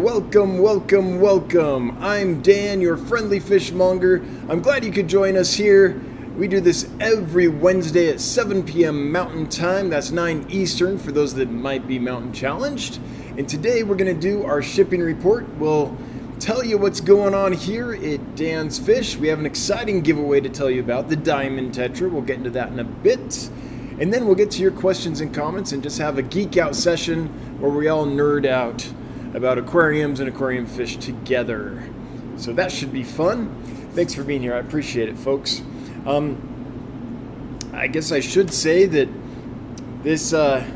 welcome, welcome, welcome. I'm Dan, your friendly fishmonger. I'm glad you could join us here. We do this every Wednesday at 7 p.m. Mountain Time. That's 9 Eastern for those that might be mountain challenged. And today we're going to do our shipping report. We'll tell you what's going on here at Dan's Fish. We have an exciting giveaway to tell you about the Diamond Tetra. We'll get into that in a bit. And then we'll get to your questions and comments and just have a geek out session where we all nerd out about aquariums and aquarium fish together. So that should be fun. Thanks for being here. I appreciate it, folks. Um, I guess I should say that this uh,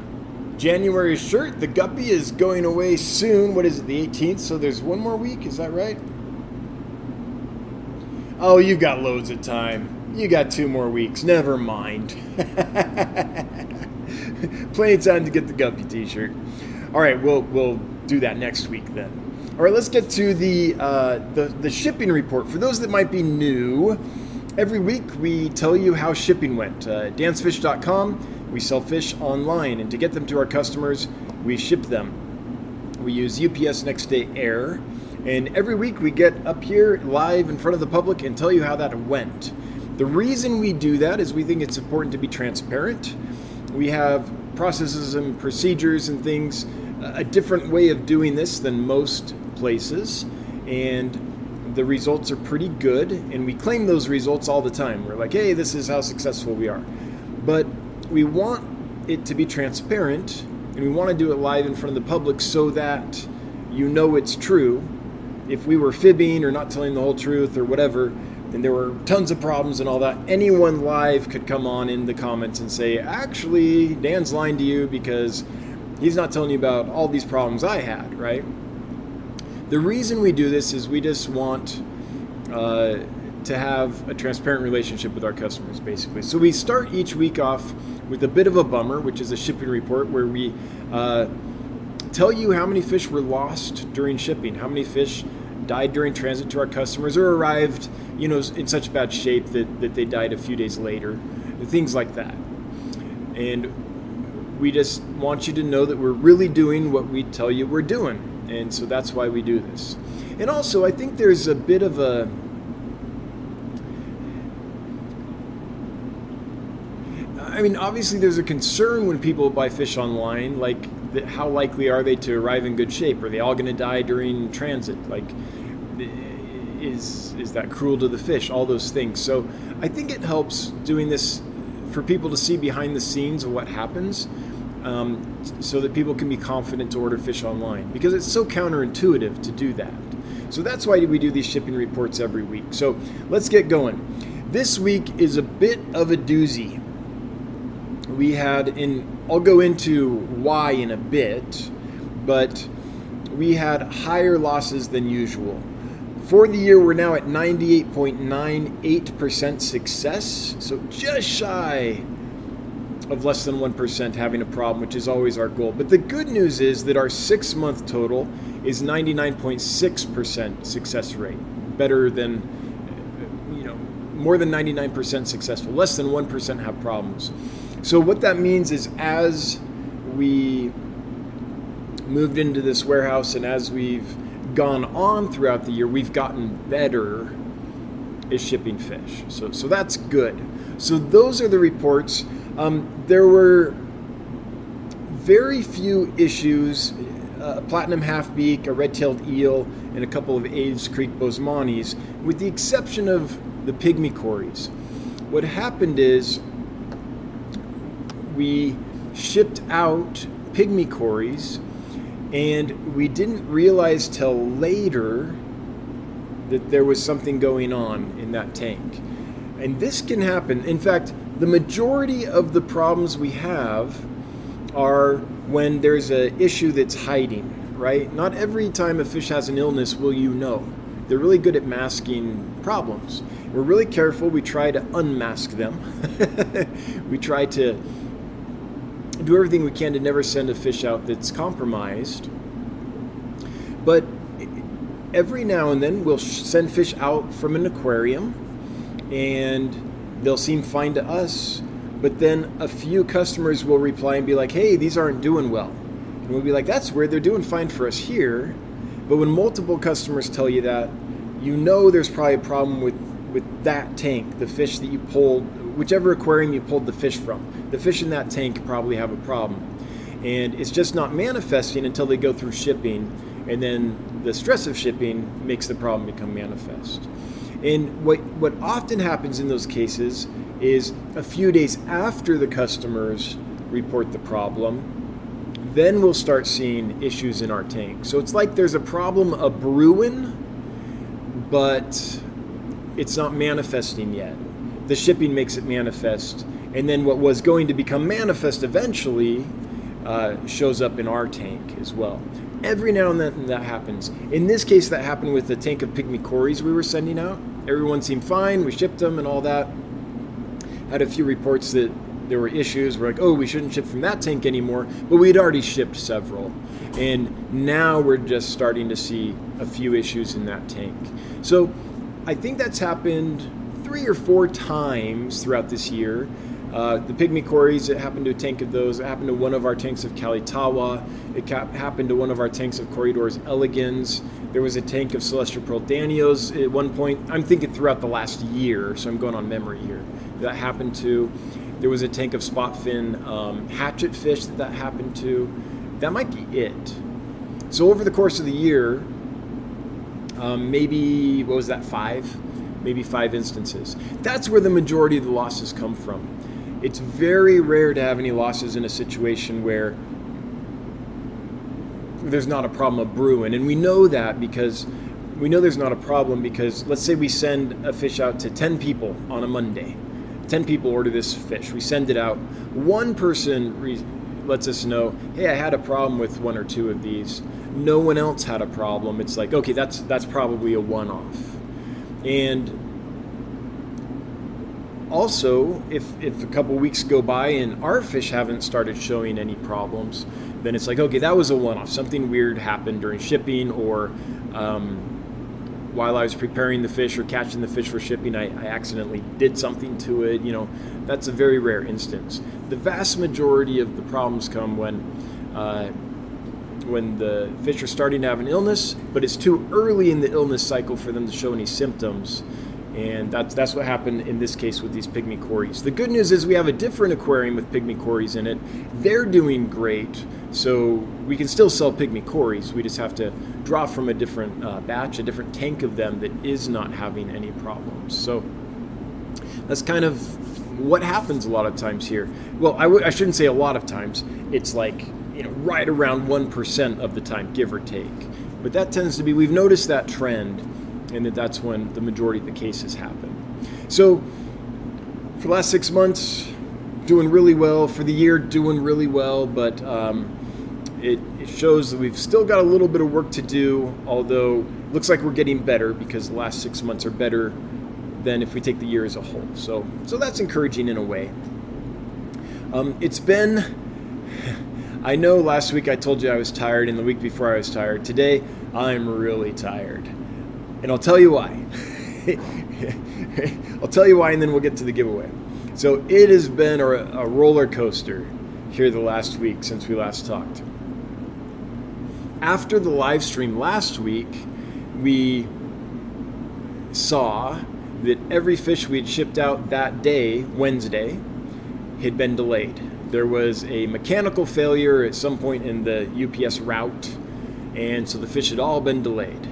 January shirt, the Guppy, is going away soon. What is it, the 18th? So there's one more week, is that right? Oh, you've got loads of time. You got two more weeks. Never mind. Plenty of time to get the Guppy T-shirt. All right, we'll we'll do that next week then. All right, let's get to the uh, the the shipping report. For those that might be new, every week we tell you how shipping went. Uh, dansfish.com. We sell fish online, and to get them to our customers, we ship them. We use UPS Next Day Air. And every week we get up here live in front of the public and tell you how that went. The reason we do that is we think it's important to be transparent. We have processes and procedures and things, a different way of doing this than most places, and the results are pretty good. And we claim those results all the time. We're like, hey, this is how successful we are. But we want it to be transparent, and we want to do it live in front of the public so that you know it's true. If we were fibbing or not telling the whole truth or whatever, and there were tons of problems and all that. Anyone live could come on in the comments and say, actually, Dan's lying to you because he's not telling you about all these problems I had, right? The reason we do this is we just want uh, to have a transparent relationship with our customers, basically. So we start each week off with a bit of a bummer, which is a shipping report where we uh, tell you how many fish were lost during shipping, how many fish died during transit to our customers or arrived, you know, in such bad shape that, that they died a few days later, things like that. And we just want you to know that we're really doing what we tell you we're doing. And so that's why we do this. And also, I think there's a bit of a I mean, obviously, there's a concern when people buy fish online, like how likely are they to arrive in good shape? Are they all going to die during transit? Like, is is that cruel to the fish? All those things. So I think it helps doing this for people to see behind the scenes of what happens, um, so that people can be confident to order fish online because it's so counterintuitive to do that. So that's why we do these shipping reports every week. So let's get going. This week is a bit of a doozy. We had in I'll go into why in a bit, but we had higher losses than usual. For the year, we're now at 98.98% success, so just shy of less than 1% having a problem, which is always our goal. But the good news is that our six month total is 99.6% success rate, better than, you know, more than 99% successful. Less than 1% have problems. So, what that means is as we moved into this warehouse and as we've gone on throughout the year, we've gotten better at shipping fish. So, so that's good. So, those are the reports. Um, there were very few issues a platinum half beak, a red tailed eel, and a couple of Aves Creek boesemani's, with the exception of the pygmy cories. What happened is we shipped out pygmy cories, and we didn't realize till later that there was something going on in that tank. And this can happen. In fact, the majority of the problems we have are when there's an issue that's hiding, right? Not every time a fish has an illness will you know. They're really good at masking problems. We're really careful. We try to unmask them. we try to do everything we can to never send a fish out that's compromised. But every now and then we'll send fish out from an aquarium and they'll seem fine to us. But then a few customers will reply and be like, hey, these aren't doing well. And we'll be like, that's weird. They're doing fine for us here. But when multiple customers tell you that, you know there's probably a problem with, with that tank, the fish that you pulled, whichever aquarium you pulled the fish from. The fish in that tank probably have a problem. And it's just not manifesting until they go through shipping, and then the stress of shipping makes the problem become manifest. And what, what often happens in those cases is a few days after the customers report the problem, then we'll start seeing issues in our tank. So it's like there's a problem a brewing, but it's not manifesting yet. The shipping makes it manifest, and then what was going to become manifest eventually uh, shows up in our tank as well. Every now and then that happens. In this case, that happened with the tank of pygmy cories we were sending out. Everyone seemed fine. We shipped them and all that. Had a few reports that there were issues. We're like, oh, we shouldn't ship from that tank anymore. But we had already shipped several. And now we're just starting to see a few issues in that tank. So I think that's happened three or four times throughout this year. Uh, the pygmy cories, it happened to a tank of those. It happened to one of our tanks of Kalitawa. It cap- happened to one of our tanks of Corydoras elegans. There was a tank of Celestial Pearl Danios at one point. I'm thinking throughout the last year, so I'm going on memory here. That happened to. There was a tank of spotfin um, hatchet fish that that happened to. That might be it. So over the course of the year, um, maybe what was that five? Maybe five instances. That's where the majority of the losses come from it's very rare to have any losses in a situation where there's not a problem of brewing. And we know that because we know there's not a problem because let's say we send a fish out to 10 people on a Monday. 10 people order this fish. We send it out. One person re- lets us know, "Hey, I had a problem with one or two of these." No one else had a problem. It's like, "Okay, that's that's probably a one-off." And also, if, if a couple weeks go by and our fish haven't started showing any problems, then it's like, okay, that was a one off. Something weird happened during shipping or um, while I was preparing the fish or catching the fish for shipping, I, I, accidentally did something to it. You know, that's a very rare instance. The vast majority of the problems come when. Uh, when the fish are starting to have an illness, but it's too early in the illness cycle for them to show any symptoms and that's, that's what happened in this case with these pygmy cories. The good news is we have a different aquarium with pygmy cories in it. They're doing great, so we can still sell pygmy cories. We just have to draw from a different uh, batch, a different tank of them that is not having any problems. So that's kind of what happens a lot of times here. Well, I w- I shouldn't say a lot of times. It's like, you know, right around 1% of the time, give or take. But that tends to be, we've noticed that trend and that that's when the majority of the cases happen. So, for the last six months, doing really well. For the year, doing really well, but um, it, it, shows that we've still got a little bit of work to do, although looks like we're getting better because the last six months are better than if we take the year as a whole. So, so that's encouraging in a way. Um, it's been. I know last week I told you I was tired, and the week before I was tired. Today, I'm really tired. And I'll tell you why. I'll tell you why, and then we'll get to the giveaway. So it has been a, a roller coaster here the last week since we last talked. After the live stream last week, we saw that every fish we had shipped out that day, Wednesday, had been delayed. There was a mechanical failure at some point in the UPS route, and so the fish had all been delayed.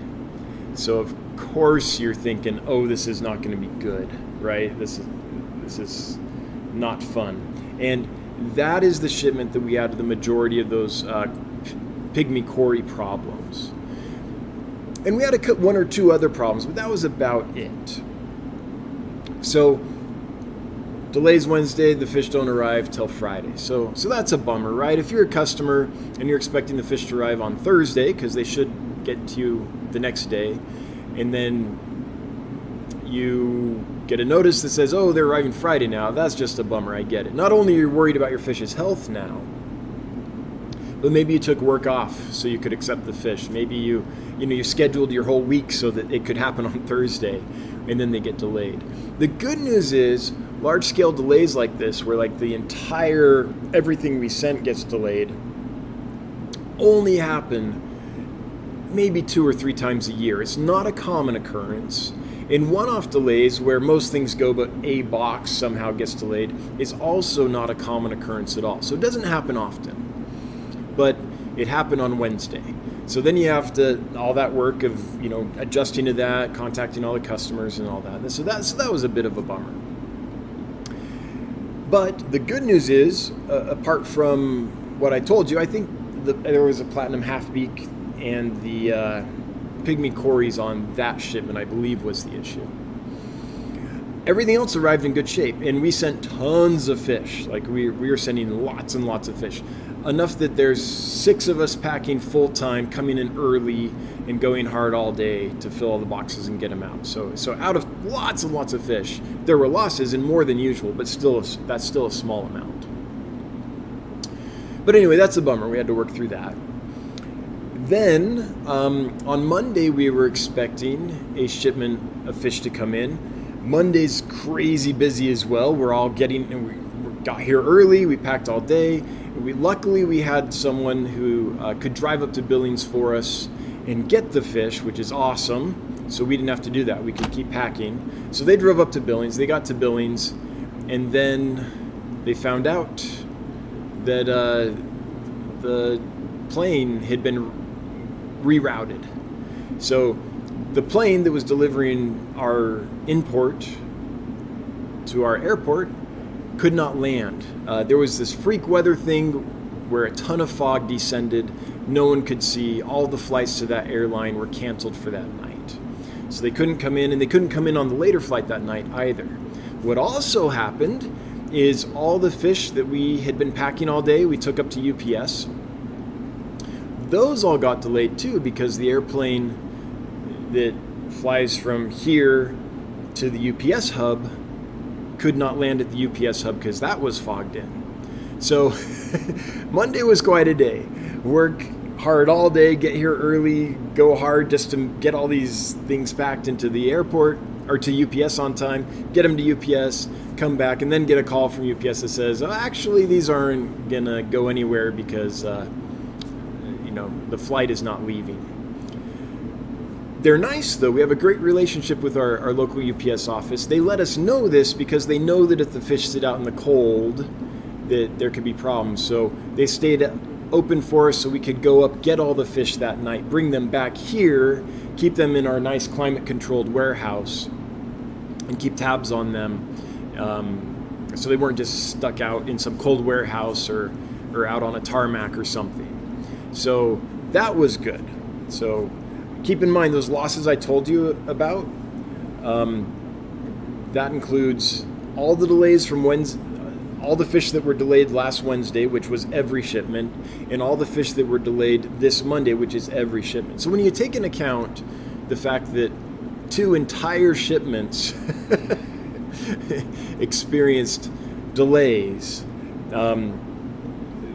So course you're thinking, "Oh, this is not going to be good, right? This is this is not fun." And that is the shipment that we had to the majority of those uh, pygmy cory problems. And we had a, cut one or two other problems, but that was about it. So delays Wednesday, the fish don't arrive till Friday. So so that's a bummer, right? If you're a customer and you're expecting the fish to arrive on Thursday because they should get to you the next day, and then you get a notice that says, "Oh, they're arriving Friday now." That's just a bummer. I get it. Not only are you worried about your fish's health now, but maybe you took work off so you could accept the fish. Maybe you, you know, you scheduled your whole week so that it could happen on Thursday, and then they get delayed. The good news is large-scale delays like this, where like the entire everything we sent gets delayed, only happen maybe two or three times a year. It's not a common occurrence. In one off delays, where most things go but a box somehow gets delayed, is also not a common occurrence at all. So it doesn't happen often. But it happened on Wednesday. So then you have to all that work of you know adjusting to that, contacting all the customers and all that. So that so that was a bit of a bummer. But the good news is, uh, apart from what I told you, I think the, there was a platinum half beak and the uh, pygmy cories on that shipment. I believe was the issue. Everything else arrived in good shape, and we sent tons of fish. Like we, we were sending lots and lots of fish enough that there's six of us packing full time, coming in early and going hard all day to fill all the boxes and get them out. So, so out of lots and lots of fish, there were losses and more than usual, but still, that's still a small amount. But anyway, that's a bummer. We had to work through that. Then um, on Monday, we were expecting a shipment of fish to come in. Monday's crazy busy as well. We're all getting, and we got here early. We packed all day we luckily we had someone who uh, could drive up to Billings for us and get the fish, which is awesome. So we didn't have to do that. We could keep packing. So they drove up to Billings. They got to Billings, and then they found out that uh, the plane had been rerouted. So the plane that was delivering our import to our airport could not land. Uh, there was this freak weather thing where a ton of fog descended. No one could see. All the flights to that airline were canceled for that night. So they couldn't come in, and they couldn't come in on the later flight that night either. What also happened is all the fish that we had been packing all day, we took up to UPS. Those all got delayed too because the airplane that flies from here to the UPS hub could not land at the UPS hub because that was fogged in. So Monday was quite a day. Work hard all day, get here early, go hard just to get all these things packed into the airport or to UPS on time, get them to UPS, come back, and then get a call from UPS that says, oh, actually, these aren't going to go anywhere because, uh, you know, the flight is not leaving. They're nice, though. We have a great relationship with our, our local UPS office. They let us know this because they know that if the fish sit out in the cold, that there could be problems. So they stayed open for us so we could go up, get all the fish that night, bring them back here, keep them in our nice climate controlled warehouse, and keep tabs on them. Um, so they weren't just stuck out in some cold warehouse or, or out on a tarmac or something. So that was good. So keep in mind those losses I told you about. Um, that includes all the delays from Wednesday, all the fish that were delayed last Wednesday, which was every shipment, and all the fish that were delayed this Monday, which is every shipment. So when you take into account the fact that two entire shipments experienced delays, um,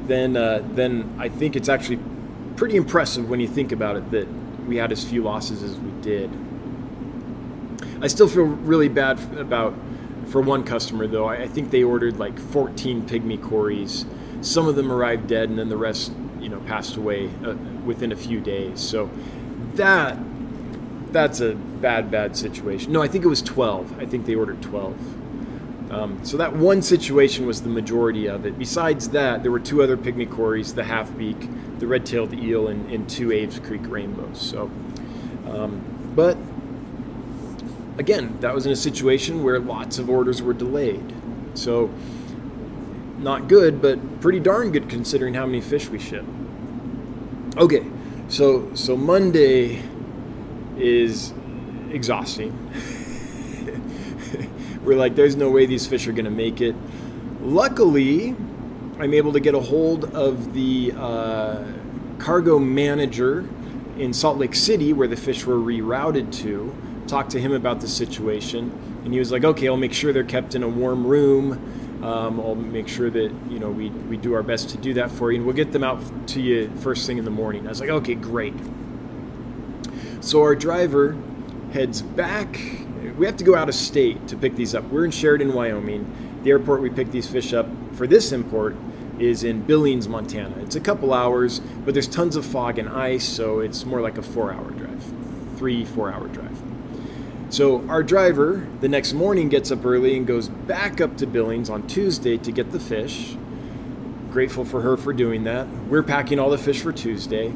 then uh, then I think it's actually pretty impressive when you think about it that we had as few losses as we did. I still feel really bad about for one customer though. I, I think they ordered like 14 pygmy cories. Some of them arrived dead, and then the rest, you know, passed away uh, within a few days. So that that's a bad, bad situation. No, I think it was 12. I think they ordered 12. Um, so that one situation was the majority of it. Besides that, there were two other pygmy cories, the half-beak, the red-tailed eel, and, and two Aves Creek rainbows. So, um, but again, that was in a situation where lots of orders were delayed. So, not good, but pretty darn good considering how many fish we ship. Okay, so so Monday is exhausting. We're like, there's no way these fish are going to make it. Luckily, I'm able to get a hold of the uh, cargo manager in Salt Lake City, where the fish were rerouted to. Talk to him about the situation, and he was like, "Okay, I'll make sure they're kept in a warm room. Um, I'll make sure that you know we we do our best to do that for you, and we'll get them out to you first thing in the morning." I was like, "Okay, great." So our driver heads back we have to go out of state to pick these up. We're in Sheridan, Wyoming. The airport we pick these fish up for this import is in Billings, Montana. It's a couple hours, but there's tons of fog and ice, so it's more like a four hour drive, three, four hour drive. So our driver the next morning gets up early and goes back up to Billings on Tuesday to get the fish. Grateful for her for doing that. We're packing all the fish for Tuesday.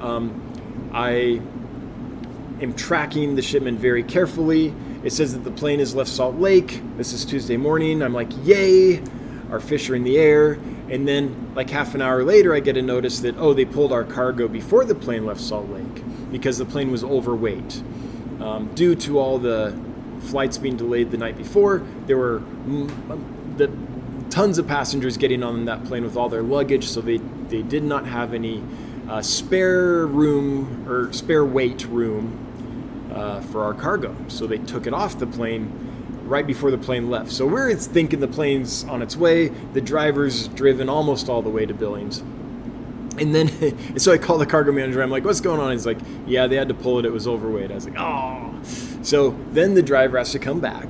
Um, I am tracking the shipment very carefully. It says that the plane has left Salt Lake. This is Tuesday morning. I'm like, yay! Our fish are in the air. And then, like half an hour later, I get a notice that, oh, they pulled our cargo before the plane left Salt Lake because the plane was overweight. Um, due to all the flights being delayed the night before, there were the tons of passengers getting on that plane with all their luggage, so they, they did not have any uh, spare room or spare weight room uh, for our cargo. So they took it off the plane right before the plane left. So we're thinking the plane's on its way. The driver's driven almost all the way to Billings. And then, and so I call the cargo manager. I'm like, what's going on? He's like, yeah, they had to pull it. It was overweight. I was like, oh. So then the driver has to come back.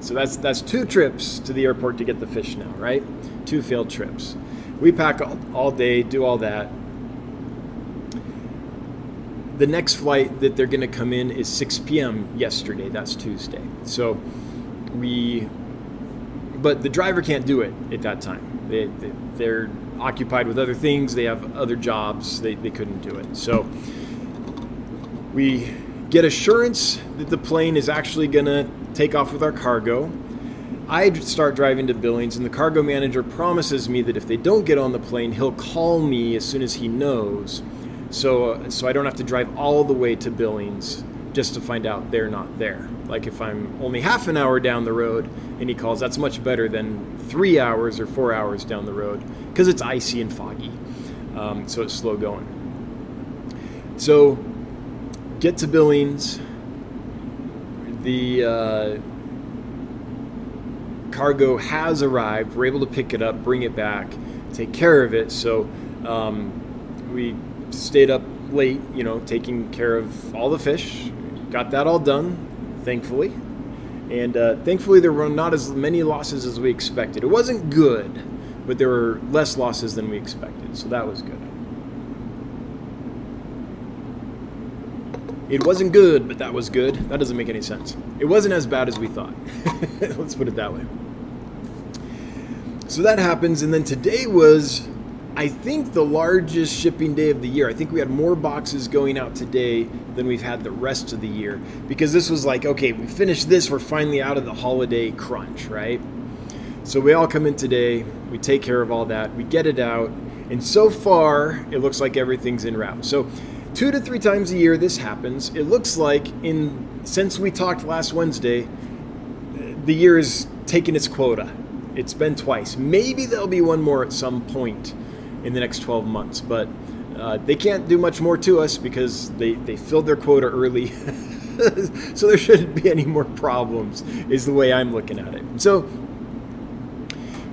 So that's that's two trips to the airport to get the fish now, right? Two failed trips. We pack all, all day, do all that. The next flight that they're going to come in is 6 p.m. yesterday. That's Tuesday. So we but the driver can't do it at that time they, they, are occupied with other things they have other jobs they, they couldn't do it so we get assurance that the plane is actually going to take off with our cargo i start driving to billings and the cargo manager promises me that if they don't get on the plane he'll call me as soon as he knows so so i don't have to drive all the way to billings just to find out they're not there. Like if I'm only half an hour down the road and he calls, that's much better than three hours or four hours down the road because it's icy and foggy. Um, so it's slow going. So get to Billings. The uh, cargo has arrived. We're able to pick it up, bring it back, take care of it. So um, we stayed up late, you know, taking care of all the fish, got that all done, thankfully. And uh, thankfully, there were not as many losses as we expected. It wasn't good, but there were less losses than we expected, so that was good. It wasn't good, but that was good. That doesn't make any sense. It wasn't as bad as we thought. Let's put it that way. So that happens, and then today was I think the largest shipping day of the year. I think we had more boxes going out today than we've had the rest of the year because this was like, okay, we finished this, we're finally out of the holiday crunch, right? So we all come in today, we take care of all that, we get it out, and so far it looks like everything's in route. So two to three times a year this happens. It looks like in since we talked last Wednesday, the year has taken its quota. It's been twice. Maybe there'll be one more at some point in the next 12 months. But uh, they can't do much more to us because they, they filled their quota early. so there shouldn't be any more problems, is the way I'm looking at it. So,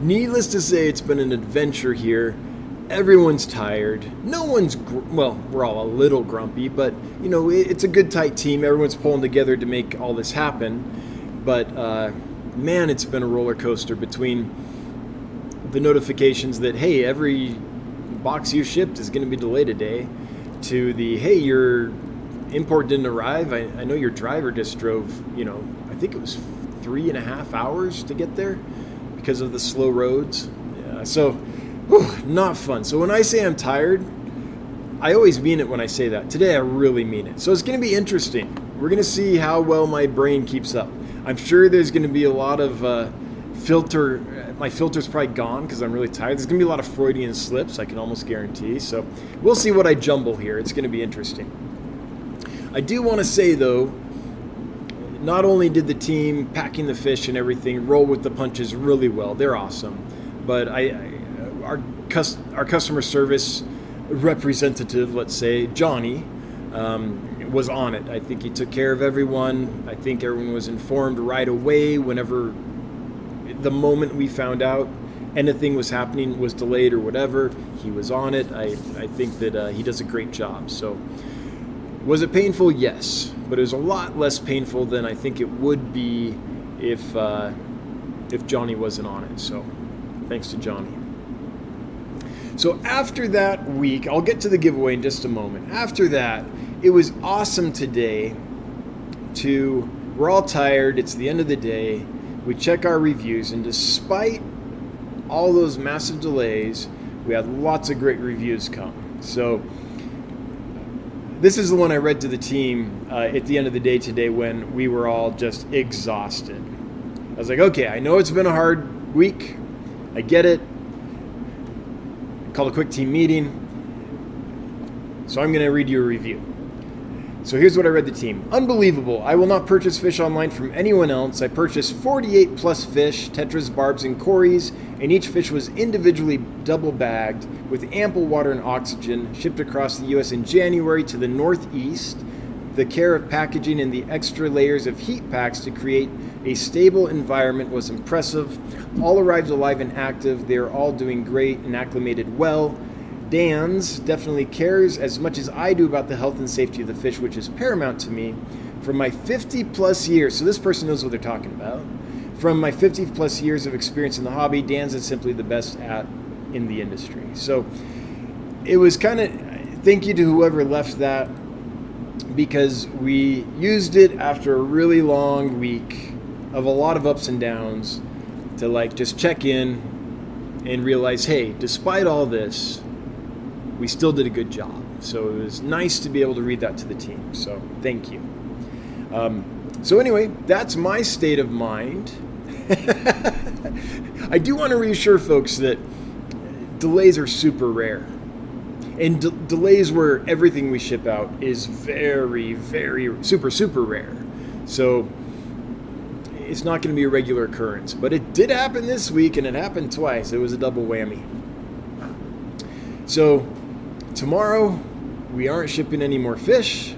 needless to say, it's been an adventure here. Everyone's tired. No one's, gr- well, we're all a little grumpy, but, you know, it's a good, tight team. Everyone's pulling together to make all this happen. But, uh, man, it's been a roller coaster between the notifications that, hey, every box you shipped is going to be delayed a day to the hey your import didn't arrive. I, I, know your driver just drove you know i think it was three and a half hours to get there because of the slow roads. Yeah, so whew, not fun. So when i say i'm tired i always mean it when i say that. Today i really mean it. So it's going to be interesting. We're going to see how well my brain keeps up. I'm sure there's going to be a lot of uh, filter my filter's probably gone because I'm really tired. There's going to be a lot of Freudian slips, I can almost guarantee. So we'll see what I jumble here. It's going to be interesting. I do want to say, though, not only did the team packing the fish and everything roll with the punches really well, they're awesome, but I, I our, our customer service representative, let's say, Johnny, um, was on it. I think he took care of everyone. I think everyone was informed right away whenever the moment we found out anything was happening was delayed or whatever, he was on it. I, I think that uh, he does a great job. So, was it painful? Yes, but it was a lot less painful than I think it would be if uh, if Johnny wasn't on it. So, thanks to Johnny. So after that week, I'll get to the giveaway in just a moment. After that, it was awesome today to, we're all tired, it's the end of the day, we check our reviews, and despite all those massive delays, we had lots of great reviews come. So this is the one I read to the team uh, at the end of the day today when we were all just exhausted. I was like, okay, I know it's been a hard week. I get it. I called a quick team meeting. So I'm going to read you a review. So here's what I read the team. Unbelievable. I will not purchase fish online from anyone else. I purchased 48 plus fish, tetras, barbs, and cories, and each fish was individually double bagged with ample water and oxygen, shipped across the U.S. in January to the Northeast. The care of packaging and the extra layers of heat packs to create a stable environment was impressive. All arrived alive and active. They are all doing great and acclimated well. Dan's definitely cares as much as I do about the health and safety of the fish, which is paramount to me. From my 50 plus years, so this person knows what they're talking about. From my 50 plus years of experience in the hobby, Dan's is simply the best at in the industry. So it was kind of thank you to whoever left that because we used it after a really long week of a lot of ups and downs to like just check in and realize hey, despite all this, we still did a good job. So it was nice to be able to read that to the team. So thank you. Um, so, anyway, that's my state of mind. I do want to reassure folks that delays are super rare. And de- delays where everything we ship out is very, very, super, super rare. So, it's not going to be a regular occurrence. But it did happen this week, and it happened twice. It was a double whammy. So, tomorrow, we aren't shipping any more fish.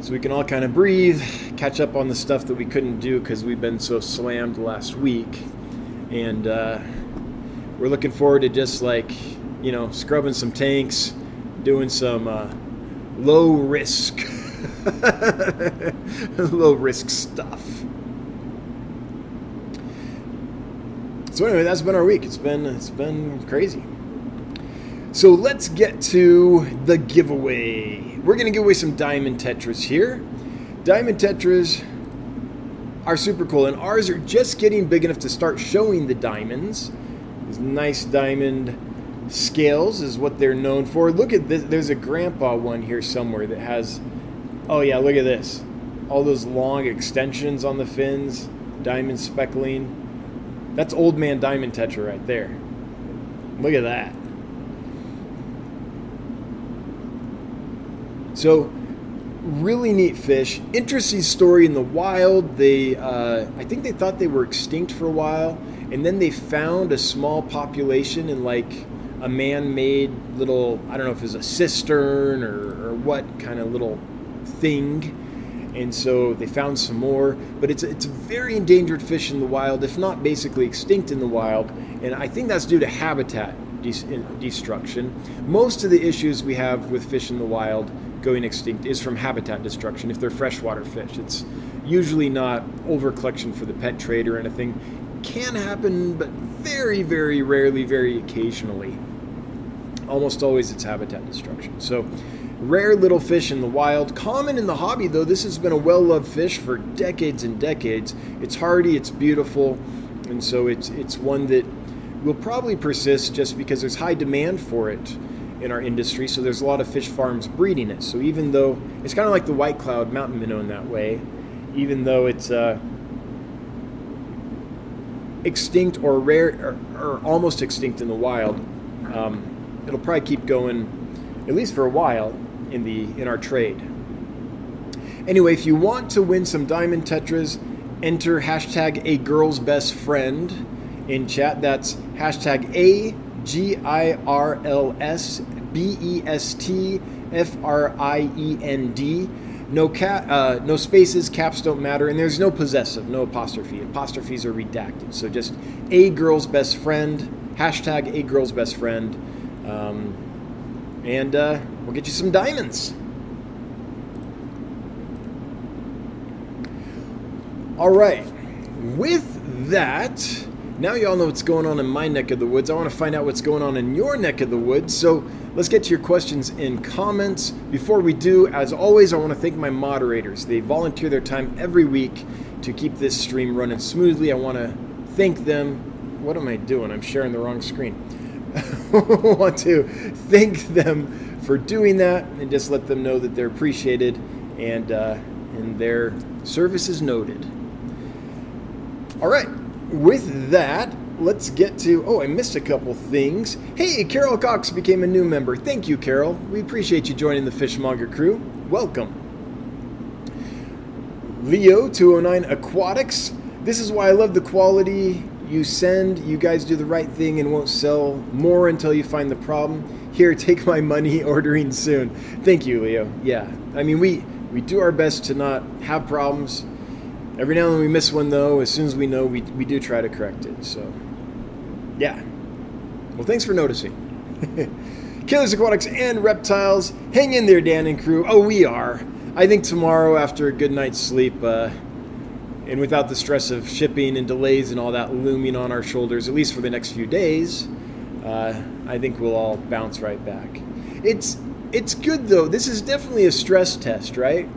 So we can all kind of breathe, catch up on the stuff that we couldn't do because we've been so slammed last week. And uh, we're looking forward to just like, you know, scrubbing some tanks, doing some uh, low risk, low risk stuff. So anyway, that's been our week. It's been it's been crazy. So let's get to the giveaway. We're going to give away some diamond tetras here. Diamond tetras are super cool, and ours are just getting big enough to start showing the diamonds. These nice diamond scales is what they're known for. Look at this. There's a grandpa one here somewhere that has. Oh, yeah, look at this. All those long extensions on the fins, diamond speckling. That's old man diamond tetra right there. Look at that. So, really neat fish. Interesting story in the wild. They, uh, I think they thought they were extinct for a while, and then they found a small population in like a man-made little, I don't know if it was a cistern or, or what kind of little thing. And so they found some more, but it's it's a very endangered fish in the wild, if not basically extinct in the wild. And I think that's due to habitat destruction. Most of the issues we have with fish in the wild going extinct is from habitat destruction if they're freshwater fish. It's usually not overcollection for the pet trade or anything. Can happen, but very, very rarely, very occasionally. Almost always it's habitat destruction. So, rare little fish in the wild. Common in the hobby, though, this has been a well loved fish for decades and decades. It's hardy, it's beautiful, and so it's, it's one that will probably persist just because there's high demand for it in our industry, so there's a lot of fish farms breeding it. So even though it's kind of like the white cloud mountain minnow in that way, even though it's uh, extinct or rare or, or, almost extinct in the wild, um, it'll probably keep going at least for a while in the in our trade. Anyway, if you want to win some diamond tetras, enter hashtag a girl's best friend in chat. That's hashtag a G I R L S B E S T F R I E N D. No cap, uh, no spaces, caps don't matter, and there's no possessive, no apostrophe. Apostrophes are redacted. So just a girl's best friend, hashtag a girl's best friend, um, and uh, we'll get you some diamonds. All right. With that, Now y'all know what's going on in my neck of the woods. I want to find out what's going on in your neck of the woods. So let's get to your questions in comments. Before we do, as always, I want to thank my moderators. They volunteer their time every week to keep this stream running smoothly. I want to thank them. What am I doing? I'm sharing the wrong screen. I want to thank them for doing that and just let them know that they're appreciated and, uh, and their service is noted. All right with that, let's get to. Oh, I missed a couple things. Hey, Carol Cox became a new member. Thank you, Carol. We appreciate you joining the Fishmonger crew. Welcome. Leo209 Aquatics. This is why I love the quality you send. You guys do the right thing and won't sell more until you find the problem. Here, take my money, ordering soon. Thank you, Leo. Yeah, I mean, we, we do our best to not have problems Every now and then we miss one, though. As soon as we know, we, we do try to correct it. So, yeah. Well, thanks for noticing. Killers Aquatics and Reptiles, hang in there, Dan and crew. Oh, we are. I think tomorrow, after a good night's sleep, uh, and without the stress of shipping and delays and all that looming on our shoulders, at least for the next few days, uh, I think we'll all bounce right back. It's it's good though. This is definitely a stress test, right?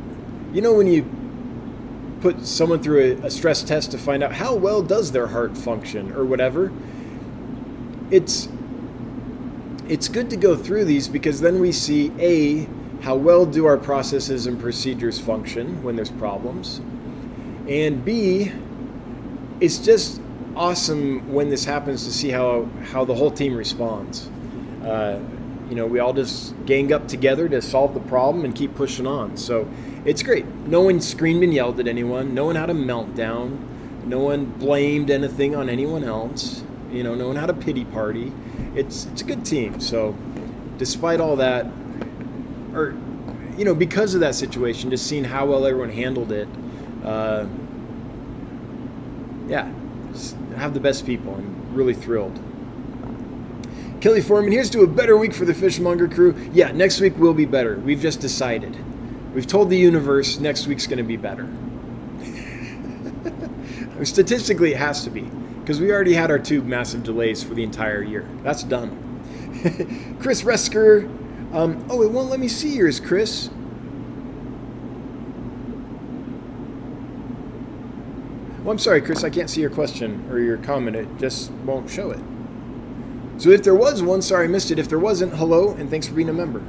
You know when you put someone through a, a stress test to find out how well does their heart function or whatever. It's it's good to go through these because then we see a how well do our processes and procedures function when there's problems and b it's just awesome when this happens to see how how the whole team responds uh, you know we all just gang up together to solve the problem and keep pushing on so it's great. No one screamed and yelled at anyone. No one had a meltdown. No one blamed anything on anyone else. You know, no one had a pity party. It's it's a good team. So, despite all that, or you know, because of that situation, just seeing how well everyone handled it, uh, yeah, have the best people. I'm really thrilled. Kelly Foreman, here's to a better week for the Fishmonger crew. Yeah, next week will be better. We've just decided. We've told the universe next week's going to be better. Statistically, it has to be because we already had our two massive delays for the entire year. That's done. Chris Resker. Um, oh, it won't let me see yours, Chris. Well, I'm sorry, Chris. I can't see your question or your comment. It just won't show it. So if there was one, sorry I missed it. If there wasn't, hello, and thanks for being a member.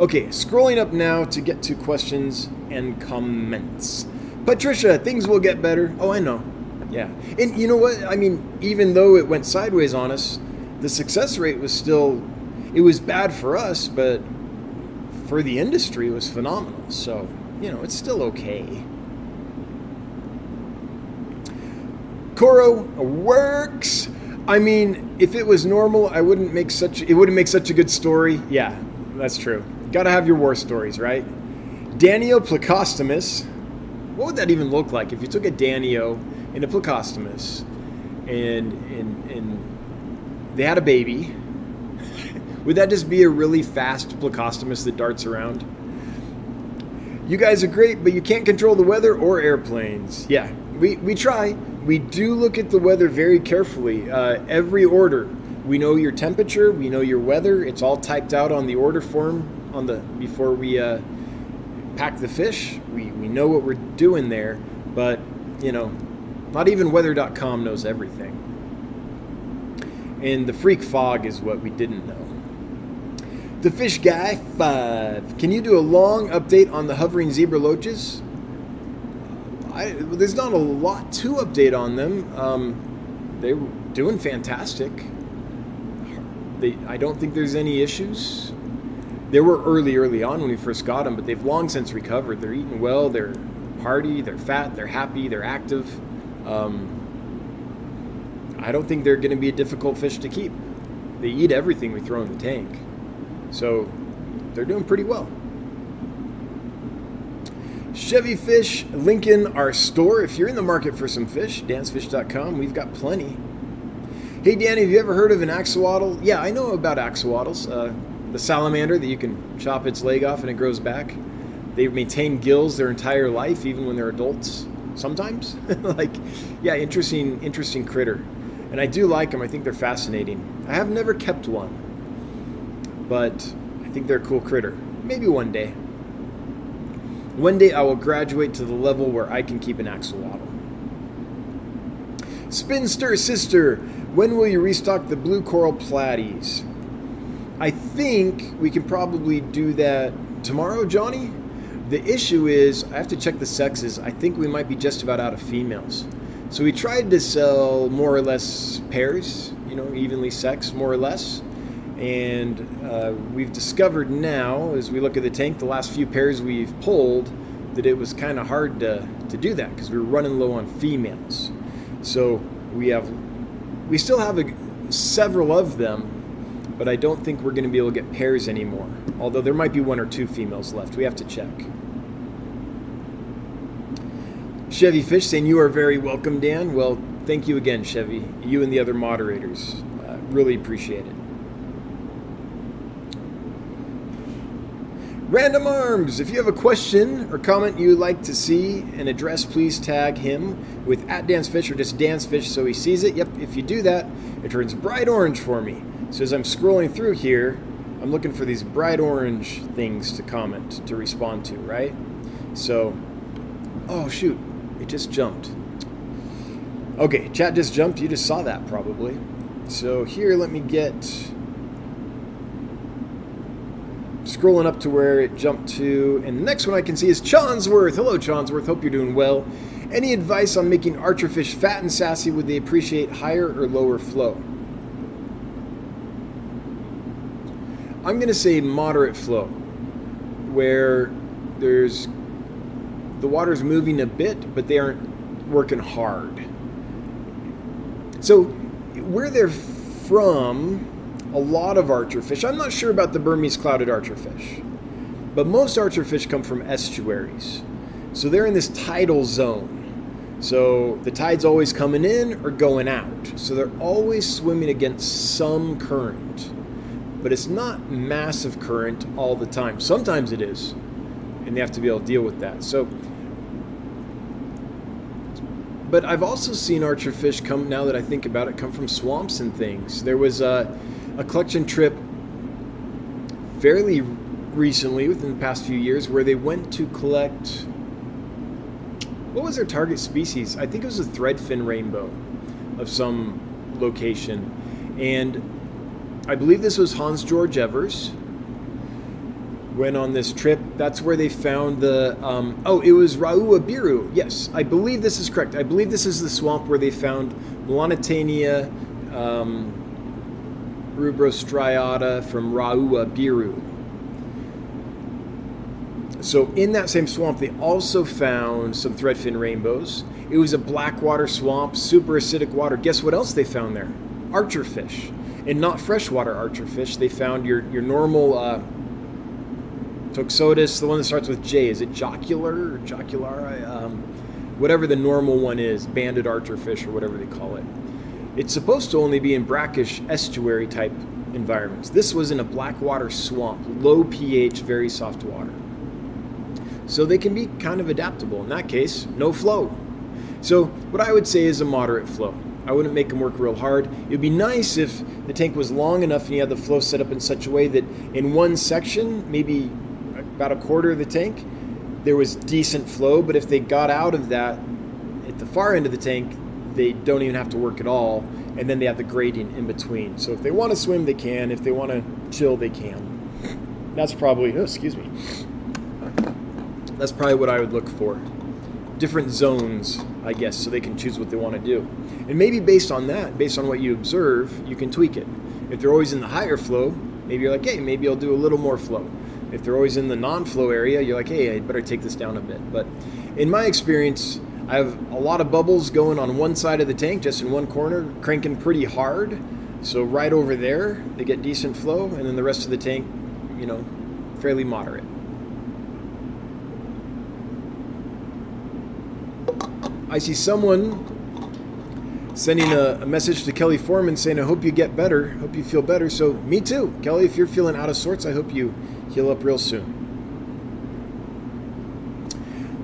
Okay, scrolling up now to get to questions and comments. Patricia, things will get better. Oh, I know. Yeah. And you know what? I mean, even though it went sideways on us, the success rate was still, it was bad for us, but for the industry, it was phenomenal. So, you know, it's still okay. Coro works. I mean, if it was normal, I wouldn't make such it wouldn't make such a good story. Yeah, that's true. Got to have your war stories, right? Danio plecostomus. What would that even look like if you took a Danio and a plecostomus and, and, and they had a baby? would that just be a really fast plecostomus that darts around? You guys are great, but you can't control the weather or airplanes. Yeah, we, we try. We do look at the weather very carefully. Uh, every order, we know your temperature, we know your weather. It's all typed out on the order form on the before we uh, pack the fish. We we know what we're doing there, but you know, not even weather.com knows everything. And the freak fog is what we didn't know. The Fish Guy 5. Can you do a long update on the hovering zebra loaches? I, there's not a lot to update on them. Um, they're doing fantastic. They, I don't think there's any issues they were early, early on when we first got them, but they've long since recovered. They're eating well, they're hardy, they're fat, they're happy, they're active. Um, I don't think they're going to be a difficult fish to keep. They eat everything we throw in the tank. So they're doing pretty well. Chevy Fish, Lincoln, our store. If you're in the market for some fish, dansfish.com, we've got plenty. Hey, Danny, have you ever heard of an axolotl? Yeah, I know about axolotls. Uh, the salamander that you can chop its leg off and it grows back. They maintain gills their entire life, even when they're adults. Sometimes, like, yeah, interesting, interesting critter. And I do like them. I think they're fascinating. I have never kept one, but I think they're a cool critter. Maybe one day. One day I will graduate to the level where I can keep an axolotl. Spinster Sister, when will you restock the blue coral platies? I think we can probably do that tomorrow, Johnny. The issue is, I have to check the sexes. I think we might be just about out of females. So we tried to sell more or less pairs, you know, evenly sexed, more or less. And uh, we've discovered now, as we look at the tank, the last few pairs we've pulled, that it was kind of hard to, to do that because we were running low on females. So we have, we still have a, several of them, but I don't think we're going to be able to get pairs anymore. Although there might be one or two females left. We have to check. Chevy Fish saying you are very welcome, Dan. Well, thank you again, Chevy. You and the other moderators. Uh, really appreciate it. Random Arms, if you have a question or comment you'd like to see and address, please tag him with at Dan's Fish or just Dan's Fish so he sees it. Yep, if you do that, it turns bright orange for me. So as I'm scrolling through here, I'm looking for these bright orange things to comment, to respond to, right? So, oh shoot, it just jumped. Okay, chat just jumped. You just saw that probably. So here, let me get scrolling up to where it jumped to, and the next one I can see is Chonsworth. Hello, Chonsworth. Hope you're doing well. Any advice on making archerfish fat and sassy? Would they appreciate higher or lower flow? I'm going to say moderate flow, where there's the water's moving a bit, but they aren't working hard. So, where they're from, a lot of archerfish. I'm not sure about the Burmese clouded archerfish, but most archerfish come from estuaries. So they're in this tidal zone. So the tide's always coming in or going out. So they're always swimming against some current. But it's not massive current all the time. Sometimes it is. And they have to be able to deal with that. So but I've also seen archerfish come now that I think about it come from swamps and things. There was a a collection trip fairly recently, within the past few years, where they went to collect. What was their target species? I think it was a threadfin rainbow of some location. And I believe this was Hans George Evers. Went on this trip. That's where they found the. Um, oh, it was Rawa Biru. Yes, I believe this is correct. I believe this is the swamp where they found Melanotaenia. Um, rubrostriata from Rawa Biru. So in that same swamp, they also found some threadfin rainbows. It was a blackwater swamp, super acidic water. Guess what else they found there? Archerfish. And not freshwater archerfish. They found your, your normal uh, Toxotes, the one that starts with J. Is it jocular or jocular? Um, whatever the normal one is, banded archerfish or whatever they call it. It's supposed to only be in brackish estuary type environments. This was in a blackwater swamp, low pH, very soft water. So they can be kind of adaptable. In that case, no flow. So what I would say is a moderate flow. I wouldn't make them work real hard. It would be nice if the tank was long enough and you had the flow set up in such a way that in one section, maybe about a quarter of the tank, there was decent flow. But if they got out of that at the far end of the tank, they don't even have to work at all, and then they have the gradient in between. So if they want to swim, they can. If they want to chill, they can. That's probably, oh, excuse me. That's probably what I would look for. Different zones, I guess, so they can choose what they want to do. And maybe based on that, based on what you observe, you can tweak it. If they're always in the higher flow, maybe you're like, hey, maybe I'll do a little more flow. If they're always in the non flow area, you're like, hey, I better take this down a bit. But in my experience, I have a lot of bubbles going on one side of the tank, just in one corner, cranking pretty hard. So right over there, they get decent flow, and then the rest of the tank, you know, fairly moderate. I see someone sending a, a, message to Kelly Foreman saying, I hope you get better. Hope you feel better. So, me too. Kelly, if you're feeling out of sorts, I hope you heal up real soon.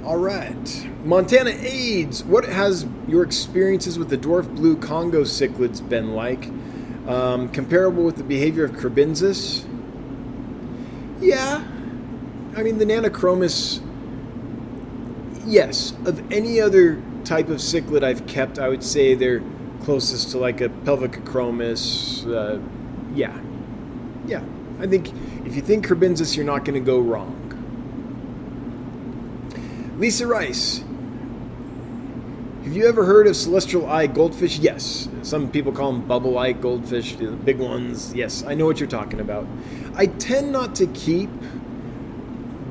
All right. Montana AIDS. What has your experiences with the dwarf blue Congo cichlids been like? Um, comparable with the behavior of Kribensis? Yeah. I mean, the Nanochromis, yes. Of any other type of cichlid I've kept, I would say they're closest to like a Pelvicachromis. Uh, yeah. Yeah. I think if you think Kribensis, you're not going to go wrong. Lisa Rice. Have you ever heard of celestial eye goldfish? Yes. Some people call them bubble eye goldfish, the big ones. Yes, I know what you're talking about. I tend not to keep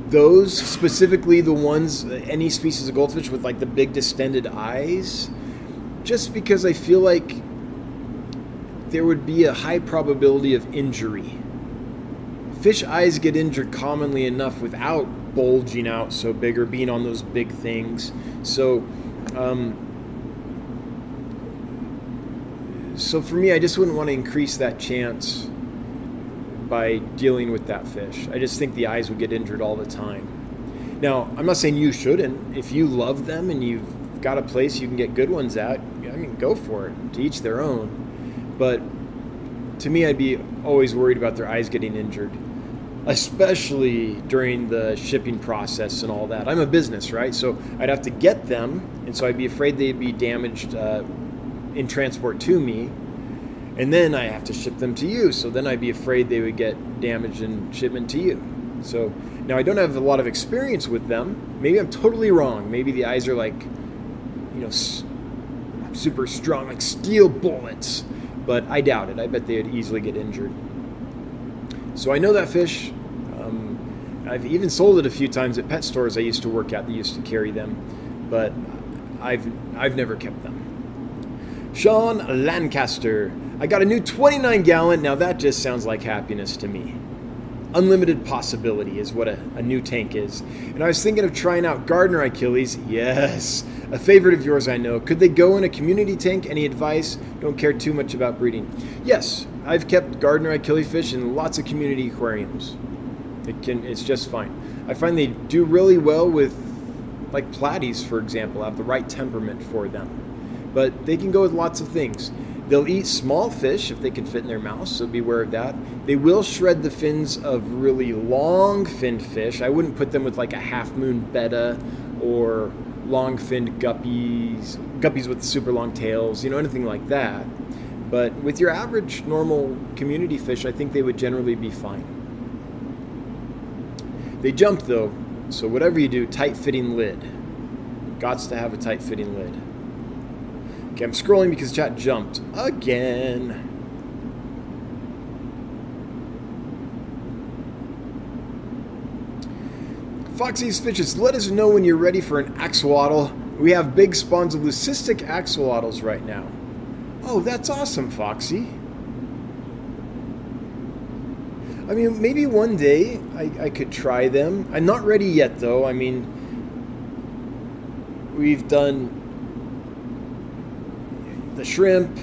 those, specifically the ones, uh, any species of goldfish with like the big distended eyes, just because I feel like there would be a high probability of injury. Fish eyes get injured commonly enough without bulging out so big or being on those big things. So, um, so for me, I just wouldn't want to increase that chance by dealing with that fish. I just think the eyes would get injured all the time. Now, I'm not saying you shouldn't. If you love them and you've got a place you can get good ones at, I mean, go for it. To each their own. But to me, I'd be always worried about their eyes getting injured especially during the shipping process and all that. I'm a business, right? So I'd have to get them, and so I'd be afraid they'd be damaged uh, in transport to me. And then I have to ship them to you, so then I'd be afraid they would get damaged in shipment to you. So now I don't have a lot of experience with them. Maybe I'm totally wrong. Maybe the eyes are like, you know, super strong, like steel bullets. But I doubt it. I bet they would easily get injured. So I know that fish. Um, I've even sold it a few times at pet stores I used to work at that used to carry them, but I've I've never kept them. Sean Lancaster, I got a new 29 gallon. Now that just sounds like happiness to me. Unlimited possibility is what a, a new tank is. And I was thinking of trying out Gardneri killies. Yes, a favorite of yours, I know. Could they go in a community tank? Any advice? Don't care too much about breeding. Yes, I've kept Gardneri killies fish in lots of community aquariums. It can, it's just fine. I find they do really well with, like platies, for example, have the right temperament for them. But they can go with lots of things. They'll eat small fish if they can fit in their mouth, so beware of that. They will shred the fins of really long finned fish. I wouldn't put them with like a half moon betta or long finned guppies, guppies with super long tails, you know, anything like that. But with your average normal community fish, I think they would generally be fine. They jump though, so whatever you do, tight fitting lid. Gots to have a tight fitting lid. Okay, I'm scrolling because chat jumped again. Foxy's Fishes, let us know when you're ready for an axolotl. We have big spawns of leucistic axolotls right now. Oh, that's awesome, Foxy. I mean, maybe one day I, I could try them. I'm not ready yet, though. I mean, we've done the shrimp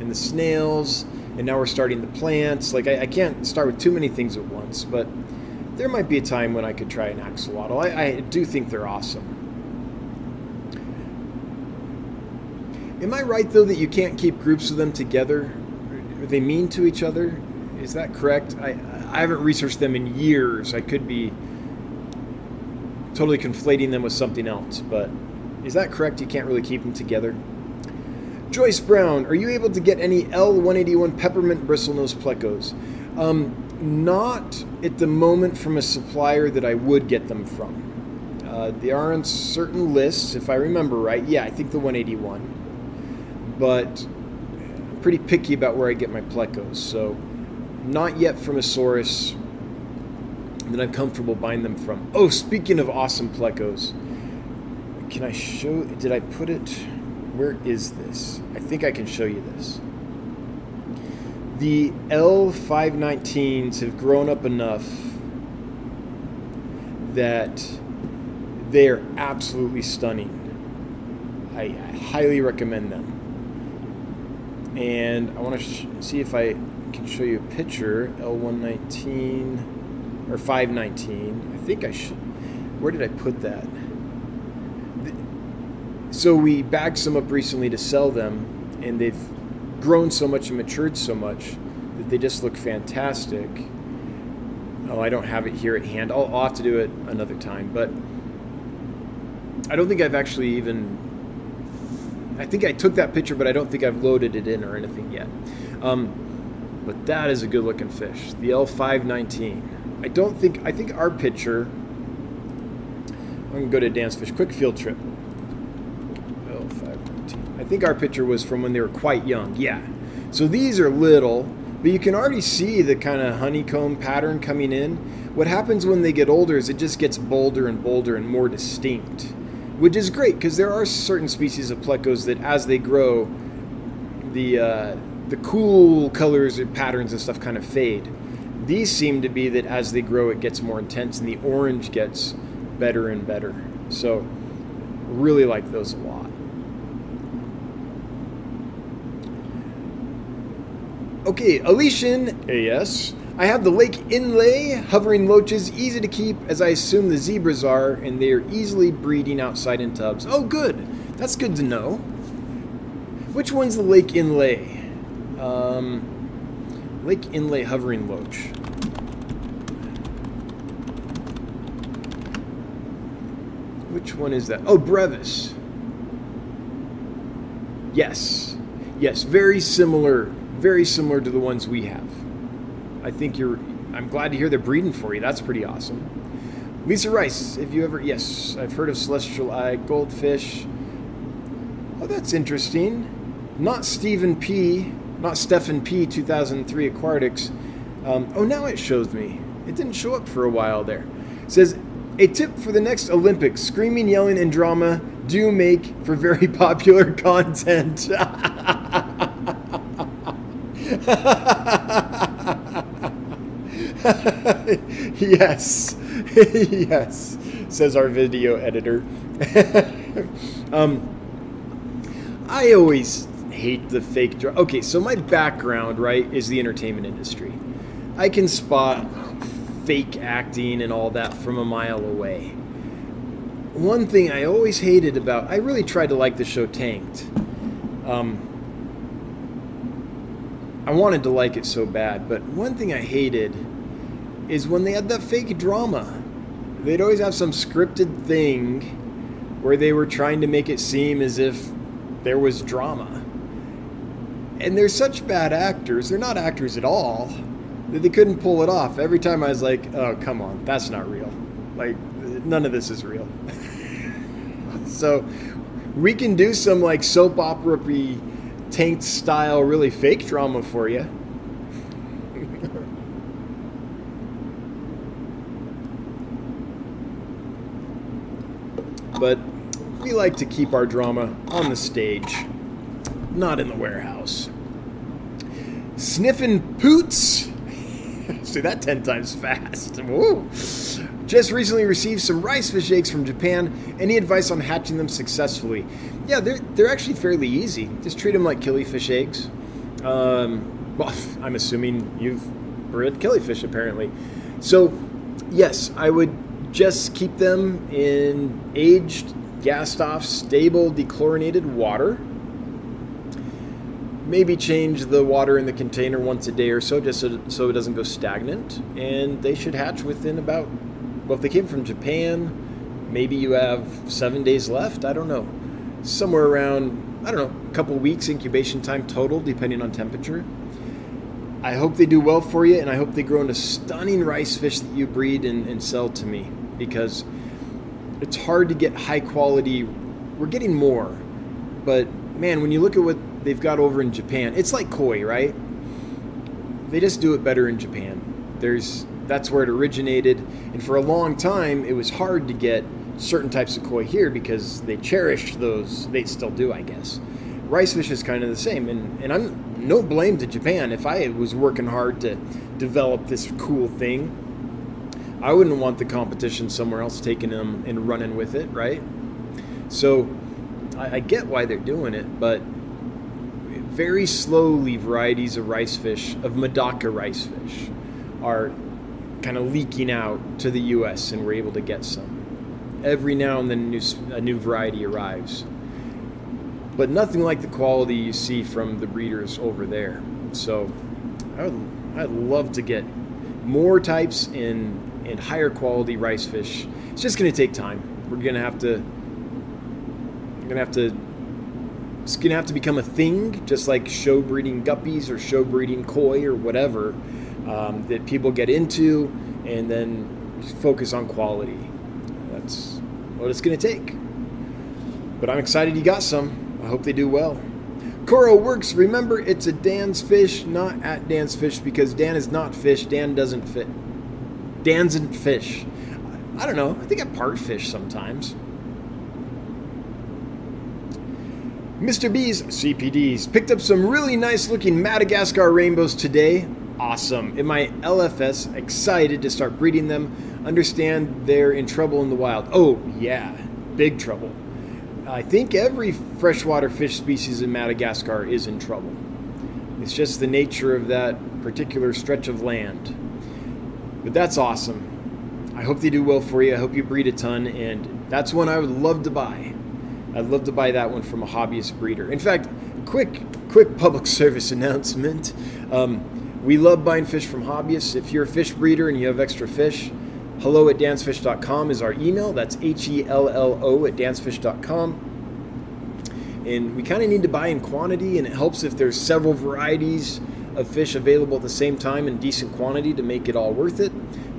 and the snails, and now we're starting the plants. Like, I, I can't start with too many things at once, but there might be a time when I could try an axolotl. I, I do think they're awesome. Am I right though that you can't keep groups of them together? Are they mean to each other? Is that correct? I I haven't researched them in years. I could be totally conflating them with something else, but is that correct? You can't really keep them together. Joyce Brown, are you able to get any L181 peppermint bristlenose plecos? Um, not at the moment from a supplier that I would get them from. Uh, they are on certain lists, if I remember right. Yeah, I think the 181 but I'm pretty picky about where I get my plecos. So, not yet from a source that I'm comfortable buying them from. Oh, speaking of awesome plecos, can I show? Did I put it? Where is this? I think I can show you this. The L519s have grown up enough that they are absolutely stunning. I, I highly recommend them and I want to sh- see if I can show you a picture L119 or 519 I think I should where did I put that so we bagged some up recently to sell them, and they've grown so much and matured so much that they just look fantastic. Oh, I don't have it here at hand. I'll, I'll have to do it another time, but I don't think I've actually even. I think I took that picture, but I don't think I've loaded it in or anything yet. Um, but that is a good looking fish. The L519. I don't think, I think our picture, I'm to go to Dan's Fish Quick Field Trip. L519. I think our picture was from when they were quite young. Yeah. So these are little, but you can already see the kind of honeycomb pattern coming in. What happens when they get older is it just gets bolder and bolder and more distinct, which is great because there are certain species of plecos that as they grow, the uh, the cool colors and patterns and stuff kind of fade. These seem to be that as they grow, it gets more intense and the orange gets better and better. So, really like those a lot. Okay, Alician, yes. I have the lake Inle, hovering loaches, easy to keep, as I assume the zebras are, and they are easily breeding outside in tubs. Oh, good. That's good to know. Which one's the lake inlay? Um, Lake Inle Hovering Loach. Which one is that? Oh, Brevis. Yes. Yes, very similar, very similar to the ones we have. I think you're, I'm glad to hear they're breeding for you. That's pretty awesome. Lisa Rice, if you ever, yes, I've heard of celestial eye goldfish. Oh, that's interesting. Not Stephen P not Stephen P. 2003 Aquatics. Um, oh, now it shows me. It didn't show up for a while there. It says, a tip for the next Olympics screaming, yelling, and drama do make for very popular content. yes, yes, says our video editor. um, I always hate the fake. Okay, so my background, right, is the entertainment industry. I can spot fake acting and all that from a mile away. One thing I always hated about, I really tried to like the show Tanked. Um, I wanted to like it so bad, but one thing I hated is when they had that fake drama. They'd always have some scripted thing where they were trying to make it seem as if there was drama and they're such bad actors. They're not actors at all. That they couldn't pull it off. Every time I was like, "Oh, come on, that's not real." Like, none of this is real. so, we can do some like soap opera tanked style, really fake drama for you. But we like to keep our drama on the stage not in the warehouse. Sniffing poots. Say that 10 times fast. Woo. Just recently received some rice fish eggs from Japan. Any advice on hatching them successfully? Yeah, they're, they're actually fairly easy. Just treat them like killifish eggs. Um, well, I'm assuming you've bred killifish apparently. So, yes, I would just keep them in aged, gassed off, stable, dechlorinated water. Maybe change the water in the container once a day or so just so, so it doesn't go stagnant. And they should hatch within about well if they came from japan maybe you have seven days left i don't know. Somewhere around i don't know a couple weeks incubation time total depending on temperature. I hope they do well for you and i hope they grow into stunning rice fish that you breed and, and sell to me because it's hard to get high quality we're getting more but man when you look at what they've got over in Japan. It's like koi, right? They just do it better in Japan. There's that's where it originated, and for a long time it was hard to get certain types of koi here because they cherished those. They still do, I guess. Rice fish is kind of the same, and and I'm no blame to Japan. If I was working hard to develop this cool thing, I wouldn't want the competition somewhere else taking them and running with it, right? So I, I get why they're doing it, but very slowly varieties of rice fish, of Medaka rice fish, are kind of leaking out to the U.S. and we're able to get some. Every now and then, a new, a new variety arrives. but nothing like the quality you see from the breeders over there. So I would, I'd love to get more types in and higher quality rice fish. It's just going to take time. We're going to have to We're going to have to it's going to have to become a thing, just like show breeding guppies or show breeding koi or whatever um, that people get into, and then focus on quality. That's what it's going to take. But I'm excited you got some. I hope they do well. Coro works. Remember, it's a Dan's fish, not at Dan's fish, because Dan is not fish. Dan doesn't fit. Dan's not fish. I don't know. I think I part fish sometimes. Mr. B's CPDs picked up some really nice looking Madagascar rainbows today. Awesome. In my LFS, excited to start breeding them. Understand they're in trouble in the wild. Oh, yeah, big trouble. I think every freshwater fish species in Madagascar is in trouble. It's just the nature of that particular stretch of land. But that's awesome. I hope they do well for you. I hope you breed a ton, and that's one I would love to buy. I'd love to buy that one from a hobbyist breeder. In fact, quick, quick public service announcement. Um, we love buying fish from hobbyists. If you're a fish breeder and you have extra fish, hello at dansfish.com is our email. That's H E L L O at dansfish.com. And we kind of need to buy in quantity, and it helps if there's several varieties of fish available at the same time in decent quantity to make it all worth it.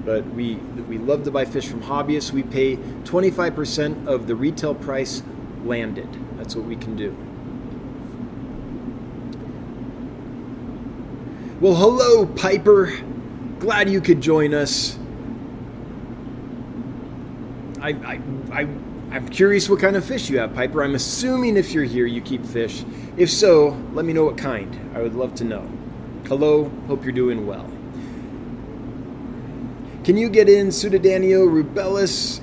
But we we love to buy fish from hobbyists. We pay 25% of the retail price landed. That's what we can do. Well, hello, Piper. Glad you could join us. I, I, I, I'm curious what kind of fish you have, Piper. I'm assuming if you're here, you keep fish. If so, let me know what kind. I would love to know. Hello, hope you're doing well. Can you get in Sundadanio rubellus?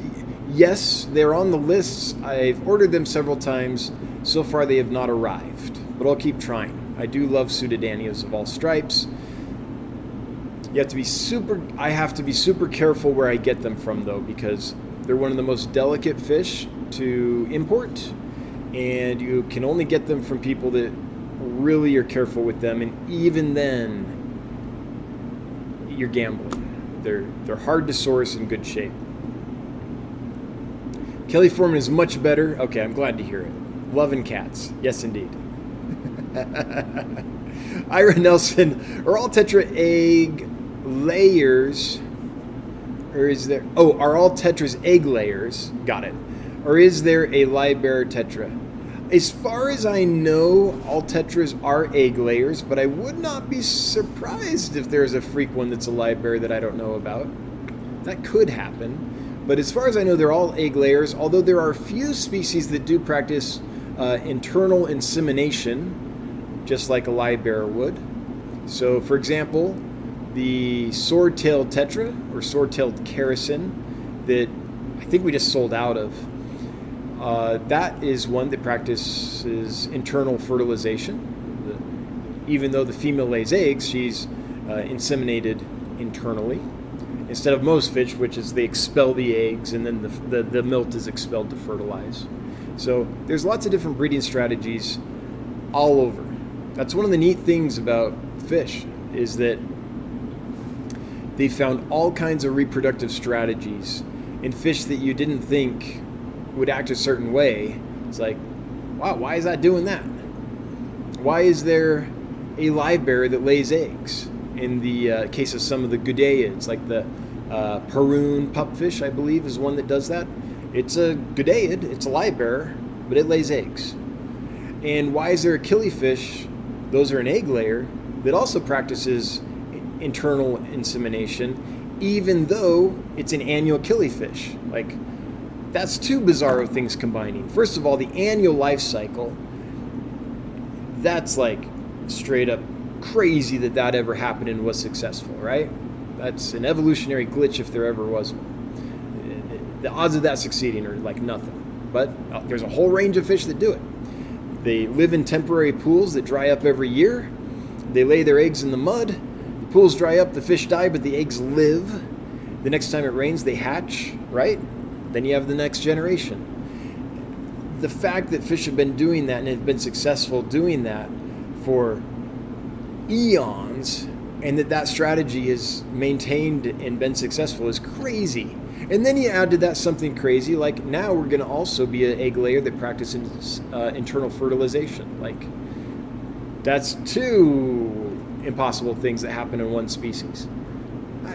Yes, they're on the lists. I've ordered them several times. So far, they have not arrived, but I'll keep trying. I do love Sundadanios of all stripes. You have to be super. I have to be super careful where I get them from, though, because they're one of the most delicate fish to import, and you can only get them from people that really are careful with them. And even then, you're gambling. They're they're hard to source in good shape. Kelly Foreman is much better. Okay, I'm glad to hear it. Loving cats. Yes, indeed. Ira Nelson, are all tetra egg layers, or is there, oh, are all tetras egg layers? Got it. Or is there a livebearer tetra? As far as I know, all tetras are egg layers, but I would not be surprised if there's a freak one that's a livebearer that I don't know about. That could happen. But as far as I know, they're all egg layers, although there are a few species that do practice uh, internal insemination, just like a livebearer would. So, for example, the sword-tailed tetra or sword-tailed characin that I think we just sold out of. Uh, that is one that practices internal fertilization. The, even though the female lays eggs, she's uh, inseminated internally instead of most fish, which is they expel the eggs and then the, the, the milt is expelled to fertilize. So there's lots of different breeding strategies all over. That's one of the neat things about fish is that they found all kinds of reproductive strategies in fish that you didn't think would act a certain way. It's like, wow, why is that doing that? Why is there a live livebearer that lays eggs? in the uh, case of some of the Goodeids, like the uh, Pahrump pupfish, I believe, is one that does that. It's a Goodeid, it's a live livebearer, but it lays eggs. And why is there a killifish? Those are an egg layer that also practices internal insemination, even though it's an annual killifish. Like, that's two bizarro things combining. First of all, the annual life cycle, that's like straight up crazy that that ever happened and was successful, right? That's an evolutionary glitch if there ever was one. The odds of that succeeding are like nothing. But uh, there's a whole range of fish that do it. They live in temporary pools that dry up every year. They lay their eggs in the mud. The pools dry up, the fish die, but the eggs live. The next time it rains, they hatch, right? Then you have the next generation. the fact that fish have been doing that and have been successful doing that for eons and that that strategy is maintained and been successful is crazy. And then you add to that something crazy like now we're going to also be an egg layer that practices uh, internal fertilization. Like that's two impossible things that happen in one species.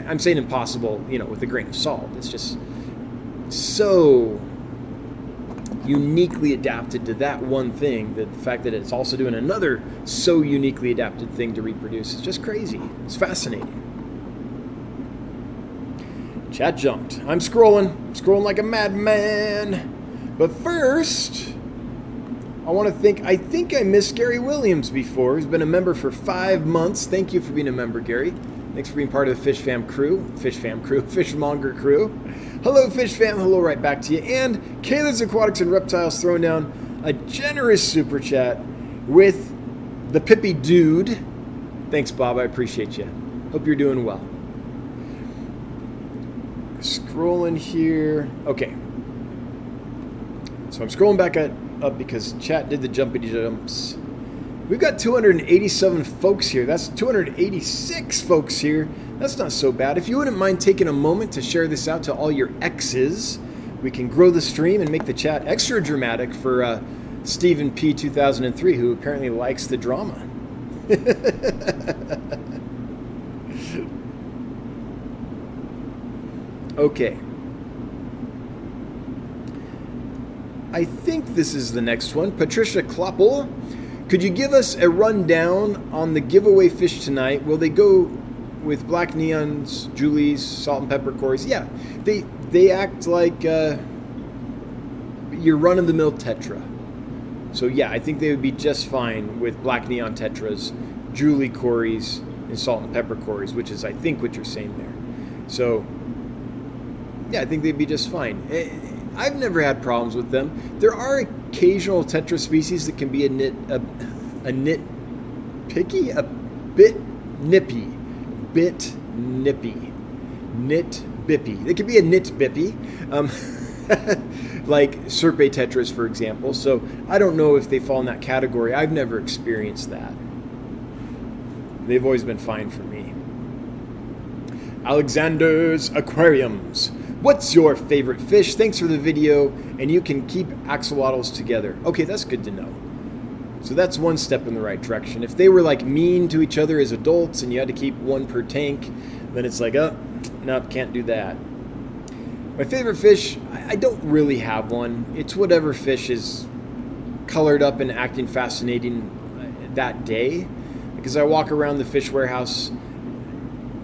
I'm saying impossible, you know, with a grain of salt. It's just so uniquely adapted to that one thing that the fact that it's also doing another so uniquely adapted thing to reproduce is just crazy. It's fascinating. Chat jumped. I'm scrolling, I'm scrolling like a madman. But first, I want to think. I think I missed Gary Williams before. He's been a member for five months. Thank you for being a member, Gary. Thanks for being part of the Fish Fam crew, Fish Fam crew, Fishmonger crew. Hello, Fish Fam. Hello, right back to you. And Kayla's Aquatics and Reptiles throwing down a generous super chat with the Pippy Dude. Thanks, Bob. I appreciate you. Hope you're doing well. Scrolling here. Okay. So I'm scrolling back up because chat did the jumpity jumps. We've got 287 folks here. That's 286 folks here. That's not so bad. If you wouldn't mind taking a moment to share this out to all your exes, we can grow the stream and make the chat extra dramatic for uh, Stephen P. 2003, who apparently likes the drama. okay. I think this is the next one. Patricia Kloppel. Could you give us a rundown on the giveaway fish tonight? Will they go with black neons, Julie's, salt and pepper cories? Yeah, they they act like uh, your run of the mill tetra. So yeah, I think they would be just fine with black neon tetras, Julie cories, and salt and pepper cories, which is I think what you're saying there. So yeah, I think they'd be just fine. Eh, I've never had problems with them. There are occasional tetra species that can be a nit a, a nit picky, a bit nippy, bit nippy, nit bippy. They could be a nit bippy, um, like Serpae tetras, for example. So I don't know if they fall in that category. I've never experienced that. They've always been fine for me. Alexander's Aquariums. What's your favorite fish? Thanks for the video, and you can keep axolotls together. Okay, that's good to know. So that's one step in the right direction. If they were like mean to each other as adults and you had to keep one per tank, then it's like, oh, nope, can't do that. My favorite fish, I don't really have one. It's whatever fish is colored up and acting fascinating uh, that day. Because I walk around the fish warehouse,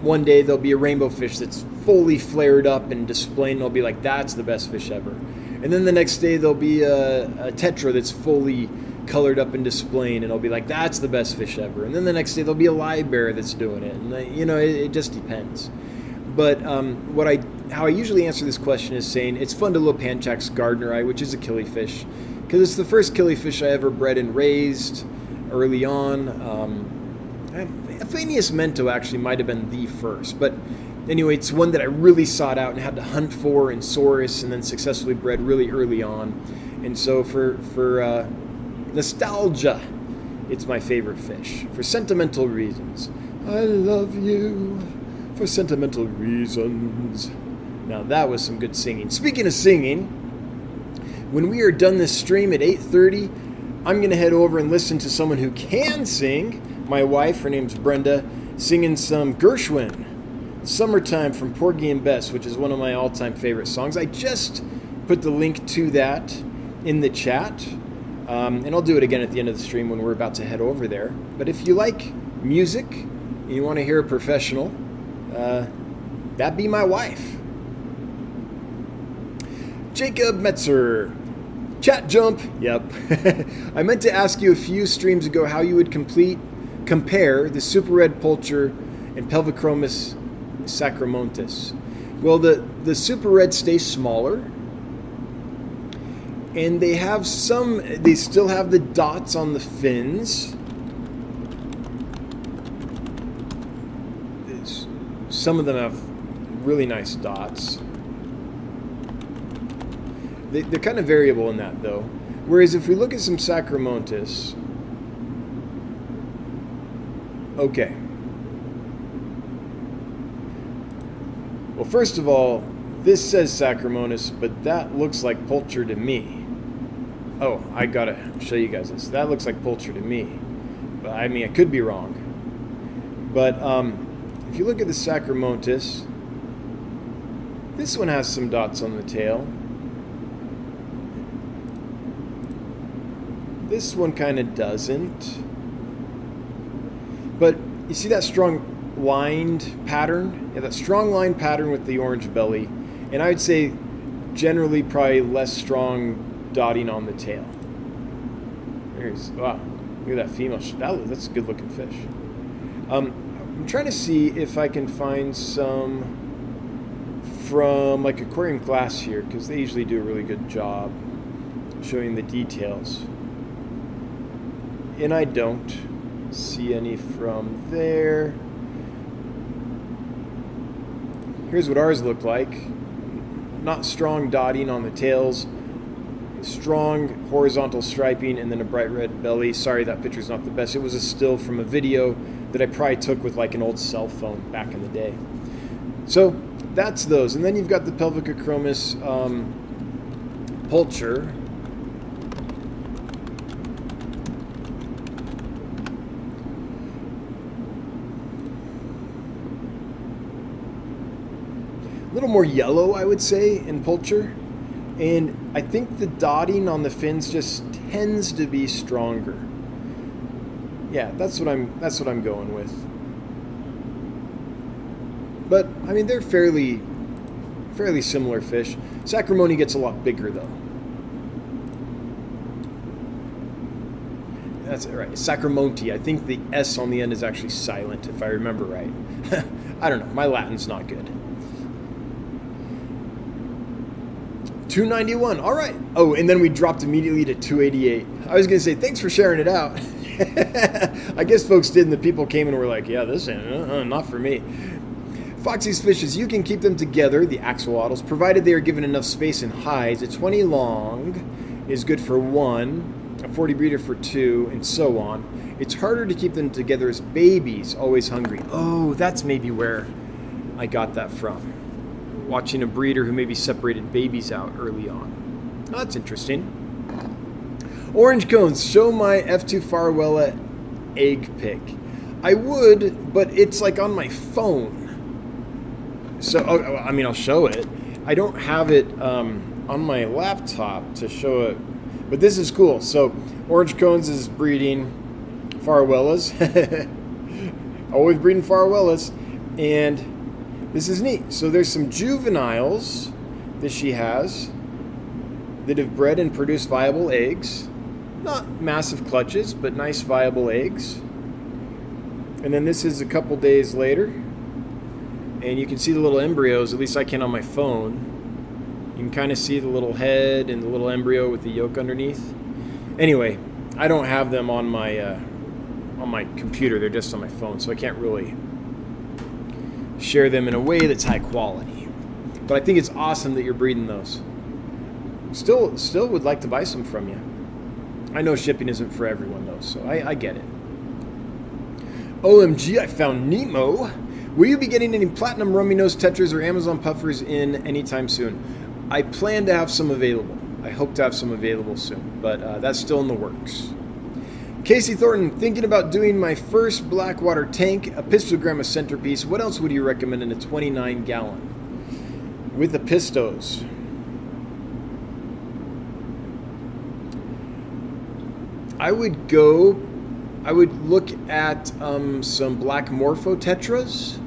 one day there'll be a rainbow fish that's fully flared up and displayed, and I'll be like, that's the best fish ever. And then the next day there'll be a, a tetra that's fully colored up and displayed, and I'll be like, that's the best fish ever. And then the next day there'll be a live bear that's doing it, and uh, you know, it, it just depends. But um, what I, how I usually answer this question is saying it's fun to Fundulopanchax gardneri, which is a killifish, because it's the first killifish I ever bred and raised early on. Um, Aphanius mento actually might have been the first, but anyway, it's one that I really sought out and had to hunt for in Saurus and then successfully bred really early on. And so for for uh, nostalgia, it's my favorite fish. For sentimental reasons, I love you. For sentimental reasons. Now that was some good singing. Speaking of singing, when we are done this stream at 8:30, I'm going to head over and listen to someone who can sing. My wife, her name's Brenda, singing some Gershwin. Summertime from Porgy and Bess, which is one of my all time favorite songs. I just put the link to that in the chat. Um, and I'll do it again at the end of the stream when we're about to head over there. But if you like music and you want to hear a professional, uh, that'd be my wife. Jacob Metzer. Chat jump. Yep. I meant to ask you a few streams ago how you would complete compare the super red pulcher and Pelvicachromis sacramontis. Well, the, the super red stays smaller, and they have some, they still have the dots on the fins. Some of them have really nice dots. They, are kind of variable in that, though. Whereas if we look at some Sacramontis, okay. Well, first of all, this says Sacramontis, but that looks like Pulcher to me. Oh, I gotta show you guys this. That looks like Pulcher to me. But I mean, I could be wrong. But um, if you look at the Sacramontis, this one has some dots on the tail. This one kind of doesn't. But you see that strong lined pattern? Yeah, that strong line pattern with the orange belly. And I would say generally probably less strong dotting on the tail. There's, wow, look at that female. That, that's a good looking fish. Um, I'm trying to see if I can find some from like aquarium glass here because they usually do a really good job showing the details and I don't see any from there. Here's what ours look like. Not strong dotting on the tails, strong horizontal striping, and then a bright red belly. Sorry, that picture's not the best. It was a still from a video that I probably took with like an old cell phone back in the day. So that's those. And then you've got the Pelvicachromis um, Pulcher, a little more yellow, I would say, in Pulcher. And I think the dotting on the fins just tends to be stronger. Yeah, that's what I'm that's what I'm going with. But I mean they're fairly fairly similar fish. Sacramone gets a lot bigger though. That's right. Sacramonte. I think the S on the end is actually silent, if I remember right. I don't know. My Latin's not good. 291. All right. Oh, and then we dropped immediately to 288. I was going to say, thanks for sharing it out. I guess folks did, and the people came and were like, yeah, this ain't, uh, not for me. Foxy's fishes, you can keep them together, the axolotls, provided they are given enough space and hides. A 20 long is good for one, a 40 breeder for two, and so on. It's harder to keep them together as babies, always hungry. Oh, that's maybe where I got that from watching a breeder who maybe separated babies out early on. Oh, that's interesting. Orange cones. Show my F2 Farlowella egg pick. I would, but it's like on my phone. So, oh, oh, I mean, I'll show it. I don't have it um, on my laptop to show it, but this is cool. So, Orange Cones is breeding Farlowellas. Always breeding Farlowellas. And this is neat. So there's some juveniles that she has that have bred and produced viable eggs. Not massive clutches, but nice viable eggs. And then this is a couple days later. And you can see the little embryos, at least I can on my phone. You can kind of see the little head and the little embryo with the yolk underneath. Anyway, I don't have them on my uh, on my computer. They're just on my phone, so I can't really share them in a way that's high quality. But I think it's awesome that you're breeding those. Still, still would like to buy some from you. I know shipping isn't for everyone though, so I, I get it. OMG, I found Nemo. Will you be getting any platinum rummy nose tetras or Amazon puffers in anytime soon? I plan to have some available. I hope to have some available soon, but uh, that's still in the works. Casey Thornton, thinking about doing my first Blackwater tank, Apistogramma centerpiece. What else would you recommend in a 29 gallon? With the pistos. I would go, I would look at um, some black morpho tetras.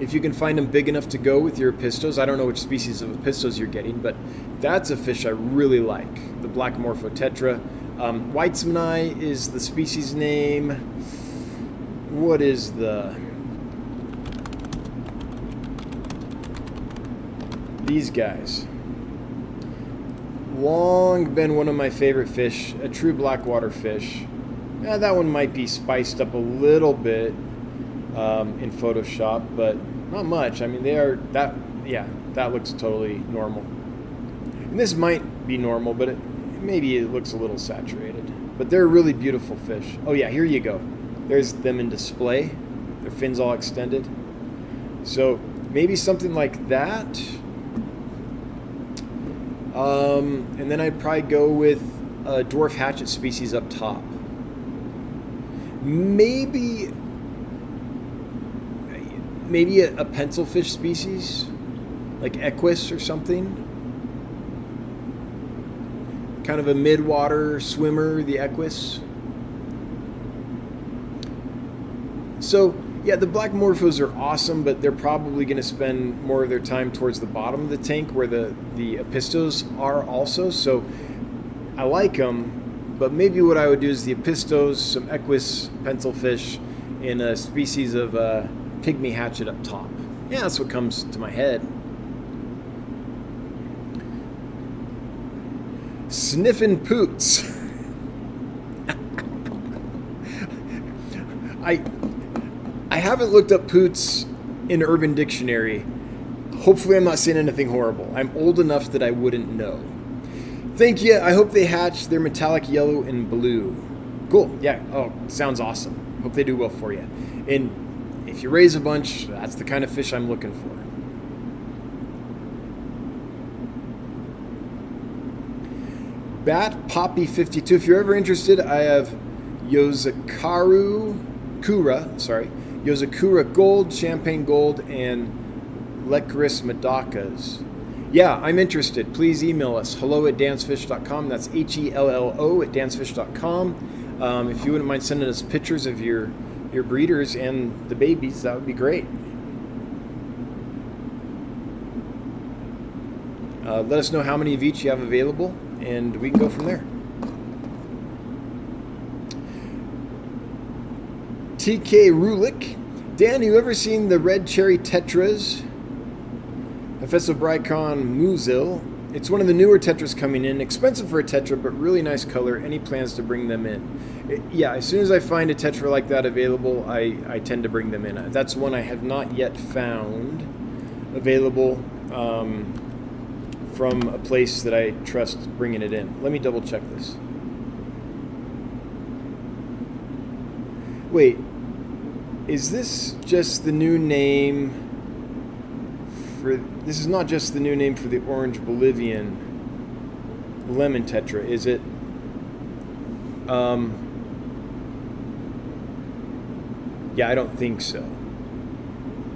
If you can find them big enough to go with your pistos. I don't know which species of pistos you're getting, but that's a fish I really like. The black morpho tetra. Um, Weitzmanni is the species name. What is the. These guys. Long been one of my favorite fish, a true blackwater fish. That one might be spiced up a little bit um, in Photoshop, but not much. I mean, they are that. Yeah, that looks totally normal. And this might be normal, but it, maybe it looks a little saturated, but they're really beautiful fish. Oh yeah, here you go. There's them in display. Their fins all extended. So maybe something like that. Um, and then I'd probably go with a dwarf hatchet species up top. Maybe, maybe a, a pencilfish species, like equus or something. Kind of a midwater swimmer, the equus. So yeah, the black morphos are awesome, but they're probably going to spend more of their time towards the bottom of the tank where the, the apistos are also. So I like them, but maybe what I would do is the apistos, some equus pencilfish, and a species of uh, pygmy hatchet up top. Yeah, that's what comes to my head. Sniffin' poots. I I haven't looked up poots in Urban Dictionary. Hopefully, I'm not saying anything horrible. I'm old enough that I wouldn't know. Thank you. I hope they hatch. They're metallic yellow and blue. Cool. Yeah. Oh, sounds awesome. Hope they do well for you. And if you raise a bunch, that's the kind of fish I'm looking for. Bat Poppy 52. If you're ever interested, I have Yozakaru Kura, sorry, Yozakura Gold, Champagne Gold, and Lecris Medakas. Yeah, I'm interested. Please email us hello at dansfish.com. That's H E L L O at dansfish.com. Um, if you wouldn't mind sending us pictures of your, your breeders and the babies, that would be great. Uh, let us know how many of each you have available, and we can go from there. TK Rulik. Dan, you ever seen the red cherry tetras? Hyphessobrycon Musil. It's one of the newer tetras coming in. Expensive for a tetra, but really nice color. Any plans to bring them in? It, yeah, as soon as I find a tetra like that available, I, I tend to bring them in. That's one I have not yet found available um, from a place that I trust bringing it in. Let me double check this. Wait, is this just the new name for this is not just the new name for the orange Bolivian lemon tetra, is it? Um, yeah, I don't think so.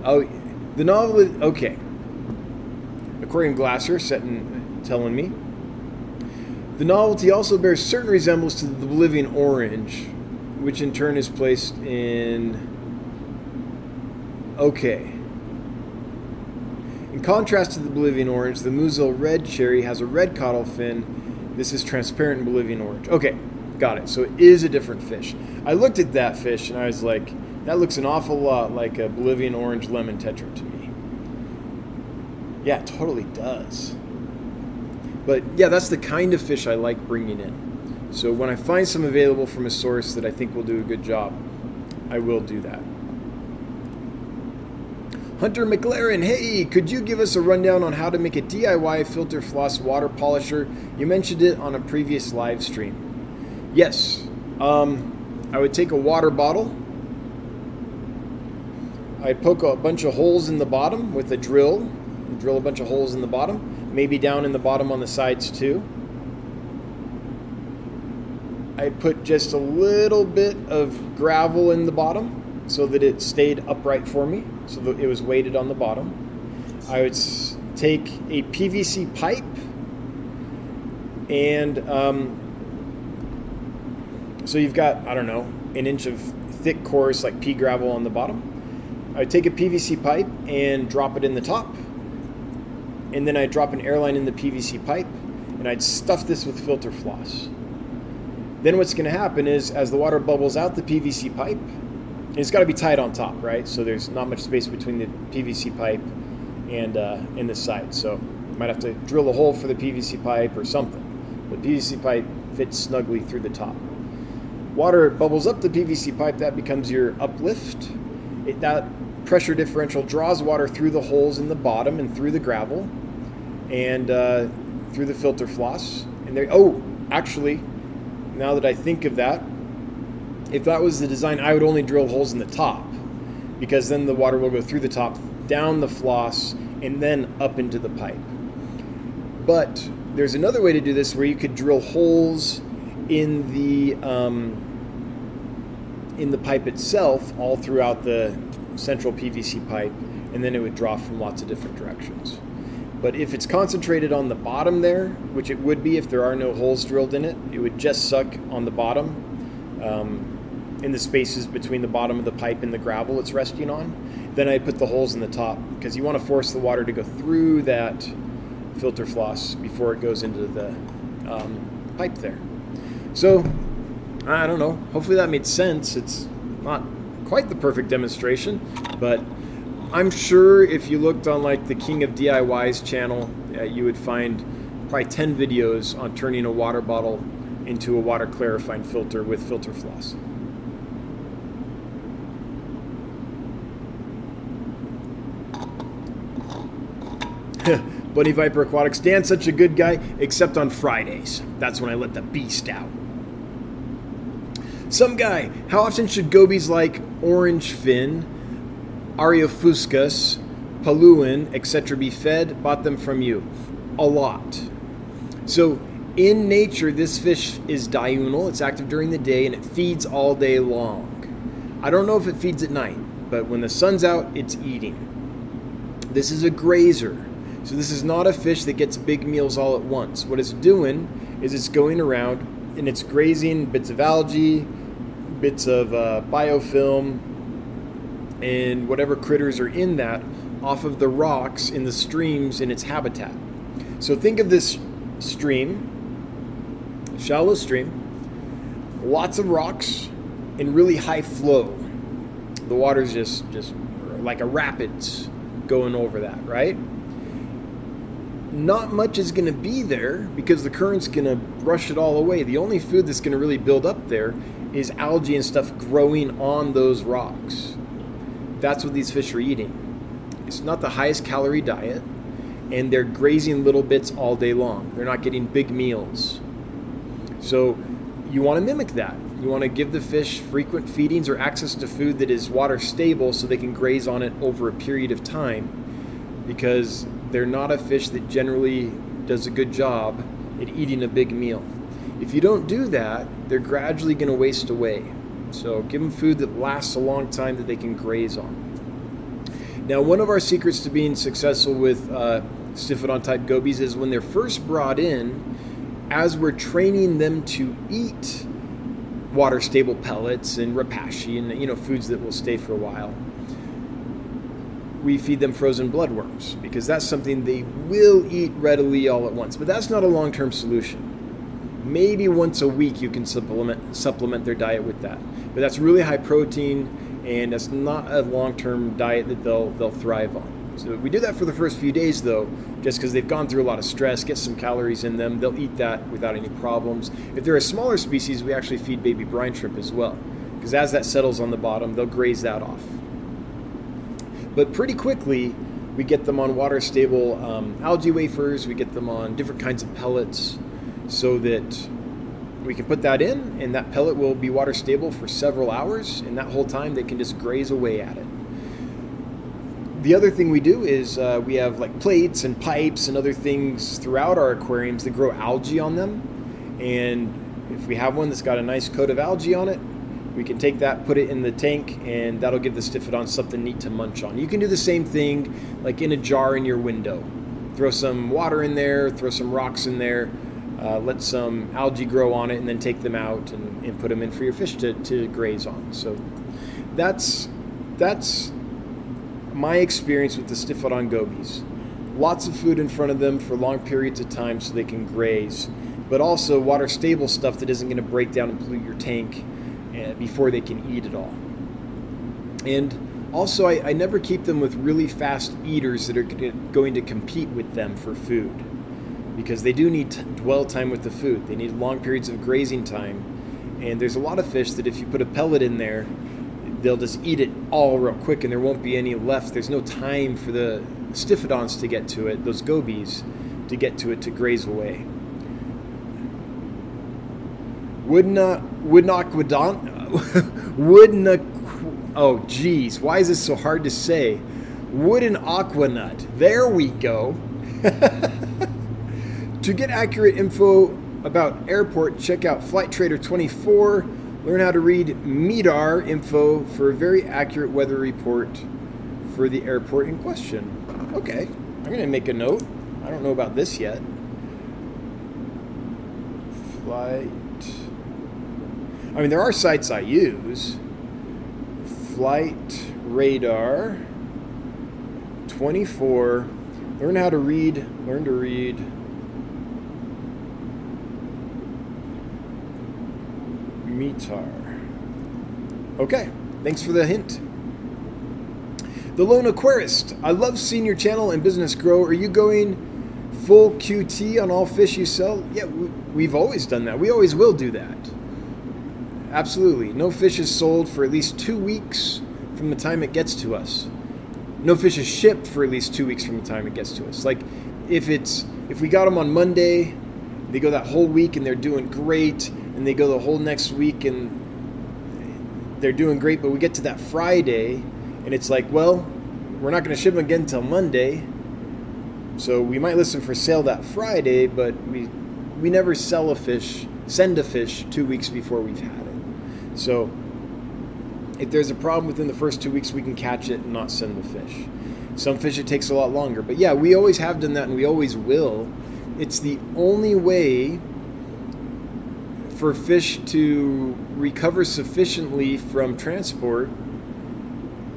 Oh, the novel. is Okay. Aquarium Glaser setting, telling me. The novelty also bears certain resemblance to the Bolivian orange, which in turn is placed in Okay. In contrast to the Bolivian orange, the Musil red cherry has a red caudal fin. This is transparent Bolivian orange. Okay, got it. So it is a different fish. I looked at that fish and I was like, that looks an awful lot like a Bolivian orange lemon tetra to me. Yeah, it totally does. But yeah, that's the kind of fish I like bringing in. So when I find some available from a source that I think will do a good job, I will do that. Hunter McLaren, hey, could you give us a rundown on how to make a DIY filter floss water polisher? You mentioned it on a previous live stream. Yes, um, I would take a water bottle. I'd poke a bunch of holes in the bottom with a drill, drill a bunch of holes in the bottom, maybe down in the bottom on the sides too. I put just a little bit of gravel in the bottom so that it stayed upright for me, so that it was weighted on the bottom. I would take a PVC pipe and um, so you've got, I don't know, an inch of thick coarse like pea gravel on the bottom. I would take a PVC pipe and drop it in the top. And then I'd drop an airline in the PVC pipe and I'd stuff this with filter floss. Then what's going to happen is as the water bubbles out the PVC pipe, it's got to be tight on top, right? So there's not much space between the PVC pipe and uh, the side. So you might have to drill a hole for the PVC pipe or something. The PVC pipe fits snugly through the top. Water bubbles up the PVC pipe. That becomes your uplift. It, that pressure differential draws water through the holes in the bottom and through the gravel and uh, through the filter floss. And there, oh, actually, now that I think of that, if that was the design, I would only drill holes in the top because then the water will go through the top, down the floss, and then up into the pipe. But there's another way to do this where you could drill holes in the um, in the pipe itself all throughout the central PVC pipe, and then it would draw from lots of different directions. But if it's concentrated on the bottom there, which it would be if there are no holes drilled in it, it would just suck on the bottom, um, in the spaces between the bottom of the pipe and the gravel it's resting on. Then I'd put the holes in the top because you want to force the water to go through that filter floss before it goes into the um, pipe there. So, I don't know. Hopefully that made sense. It's not quite the perfect demonstration, but I'm sure if you looked on like the King of DIY's channel, uh, you would find probably 10 videos on turning a water bottle into a water clarifying filter with filter floss. Bunny Viper Aquatics. Dan's such a good guy, except on Fridays. That's when I let the beast out. Some guy, how often should gobies like orange fin, Areophuscus, Paluin, etc. be fed? Bought them from you. A lot. So, in nature, this fish is diurnal. It's active during the day and it feeds all day long. I don't know if it feeds at night, but when the sun's out, it's eating. This is a grazer. So this is not a fish that gets big meals all at once. What it's doing is it's going around and it's grazing bits of algae, bits of uh, biofilm, and whatever critters are in that off of the rocks in the streams in its habitat. So think of this stream, shallow stream, lots of rocks, and really high flow. The water's just just like a rapids going over that, right? not much is going to be there because the current's going to brush it all away. The only food that's going to really build up there is algae and stuff growing on those rocks. That's what these fish are eating. It's not the highest calorie diet, and they're grazing little bits all day long. They're not getting big meals. So you want to mimic that. You want to give the fish frequent feedings or access to food that is water stable so they can graze on it over a period of time because they're not a fish that generally does a good job at eating a big meal. If you don't do that, they're gradually going to waste away. So give them food that lasts a long time that they can graze on. Now, one of our secrets to being successful with uh, Stiphodon type gobies is when they're first brought in, as we're training them to eat water stable pellets and Repashy and you know foods that will stay for a while we feed them frozen bloodworms because that's something they will eat readily all at once. But that's not a long term solution. Maybe once a week you can supplement supplement their diet with that. But that's really high protein and that's not a long term diet that they'll they'll thrive on. So we do that for the first few days though, just because they've gone through a lot of stress, get some calories in them, they'll eat that without any problems. If they're a smaller species, we actually feed baby brine shrimp as well. Because as that settles on the bottom, they'll graze that off. But pretty quickly, we get them on water stable um, algae wafers, we get them on different kinds of pellets so that we can put that in and that pellet will be water stable for several hours and that whole time they can just graze away at it the other thing we do is uh, we have like plates and pipes and other things throughout our aquariums that grow algae on them and if we have one that's got a nice coat of algae on it we can take that, put it in the tank, and that'll give the Stiphodon something neat to munch on. You can do the same thing like in a jar in your window. Throw some water in there, throw some rocks in there, uh, let some algae grow on it, and then take them out and, and put them in for your fish to, to graze on. So that's that's my experience with the Stiphodon gobies. Lots of food in front of them for long periods of time so they can graze, but also water stable stuff that isn't going to break down and pollute your tank uh, before they can eat it all. And also, I, I never keep them with really fast eaters that are going to compete with them for food because they do need dwell time with the food. They need long periods of grazing time. And there's a lot of fish that if you put a pellet in there, they'll just eat it all real quick and there won't be any left. There's no time for the stiphodons to get to it, those gobies to get to it to graze away. Woodna Woodnaquadon Woodna Oh geez, why is this so hard to say? Wooden aquanut. There we go. to get accurate info about airport, check out Flight Radar 24. Learn how to read METAR info for a very accurate weather report for the airport in question. Okay, I'm going to make a note. I don't know about this yet. Flight. I mean, there are sites I use. Flight Radar 24. Learn how to read. Learn to read. METAR. Okay, thanks for the hint. The Lone Aquarist. I love seeing your channel and business grow. Are you going full QT on all fish you sell? Yeah, we've always done that. We always will do that. Absolutely. No fish is sold for at least two weeks from the time it gets to us. No fish is shipped for at least two weeks from the time it gets to us. Like if it's if we got them on Monday, they go that whole week and they're doing great, and they go the whole next week and they're doing great, but we get to that Friday and it's like, well, we're not going to ship them again until Monday. So we might listen for sale that Friday, but we we never sell a fish, send a fish two weeks before we've had it. So if there's a problem within the first two weeks, we can catch it and not send the fish. Some fish it takes a lot longer, but yeah, we always have done that and we always will. It's the only way for fish to recover sufficiently from transport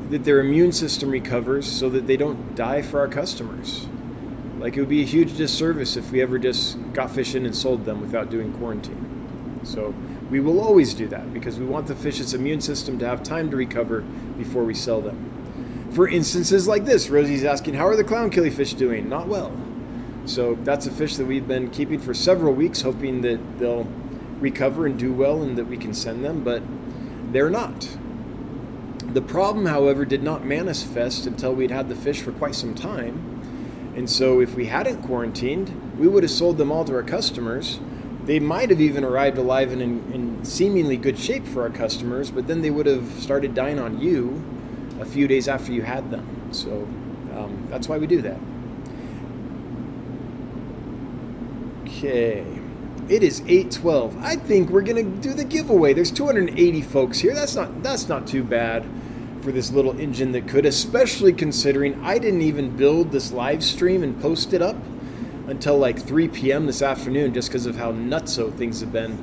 that their immune system recovers so that they don't die for our customers. Like it would be a huge disservice if we ever just got fish in and sold them without doing quarantine. So we will always do that because we want the fish's immune system to have time to recover before we sell them. For instances like this, Rosie's asking, How are the clown killifish doing? Not well. So that's a fish that we've been keeping for several weeks, hoping that they'll recover and do well and that we can send them, but they're not. The problem, however, did not manifest until we'd had the fish for quite some time. And so, if we hadn't quarantined, we would have sold them all to our customers they might have even arrived alive and in, in, seemingly good shape for our customers, but then they would have started dying on you a few days after you had them. So um, that's why we do that. Okay. It is 8:12. I think we're to do the giveaway. There's 280 folks here. That's not that's not too bad for this little engine that could, especially considering I didn't even build this live stream and post it up until like 3 p.m. this afternoon just because of how nutso things have been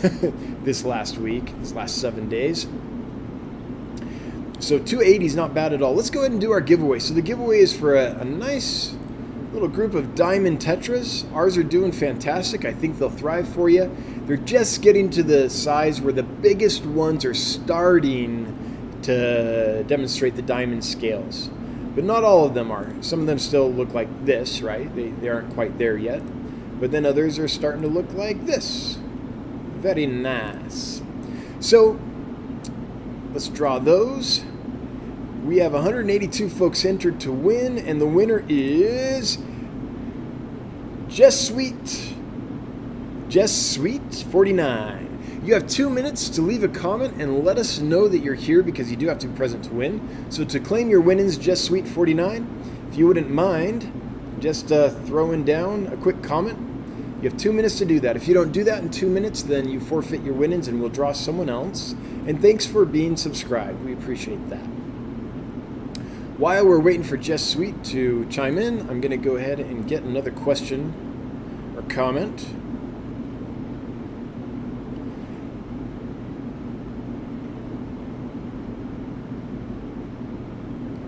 this last week, this last seven days. So 280 is not bad at all. Let's go ahead and do our giveaway. So the giveaway is for a, a nice little group of diamond tetras. Ours are doing fantastic. I think they'll thrive for you. They're just getting to the size where the biggest ones are starting to demonstrate the diamond scales but not all of them are. Some of them still look like this, right? They, they aren't quite there yet. But then others are starting to look like this. Very nice. So let's draw those. We have 182 folks entered to win, and the winner is Just Sweet. Just Sweet 49. You have two minutes to leave a comment and let us know that you're here because you do have to be present to win. So to claim your winnings, just sweet 49. If you wouldn't mind, just uh, throwing down a quick comment. You have two minutes to do that. If you don't do that in two minutes, then you forfeit your winnings and we'll draw someone else. And thanks for being subscribed. We appreciate that. While we're waiting for Jess Sweet to chime in, I'm going to go ahead and get another question or comment.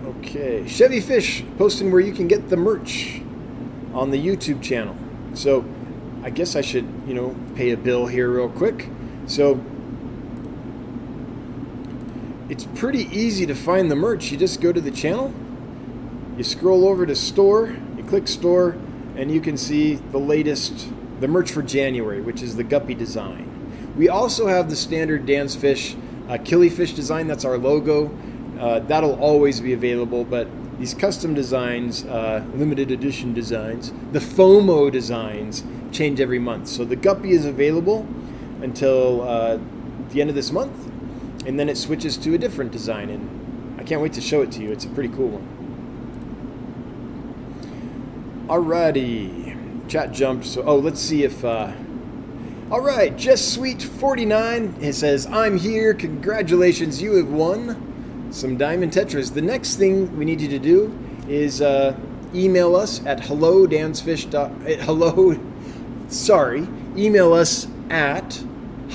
Okay, Chevy Fish posting where you can get the merch on the YouTube channel. So I guess I should, you know, pay a bill here real quick. So it's pretty easy to find the merch. You just go to the channel, you scroll over to store, you click store, and you can see the latest, the merch for January, which is the Guppy design. We also have the standard Dan's Fish uh, Killifish design. That's our logo. Uh, that'll always be available, but these custom designs, uh, limited edition designs, the FOMO designs change every month. So the Guppy is available. until uh, the end of this month, and then it switches to a different design. And I can't wait to show it to you. It's a pretty cool one. Alrighty, chat jumped. So oh, let's see if. Uh, all right, just sweet 49. It says, "I'm here. Congratulations, you have won some diamond tetras." The next thing we need you to do is uh, email us at hello dansfish. At hello, sorry, email us at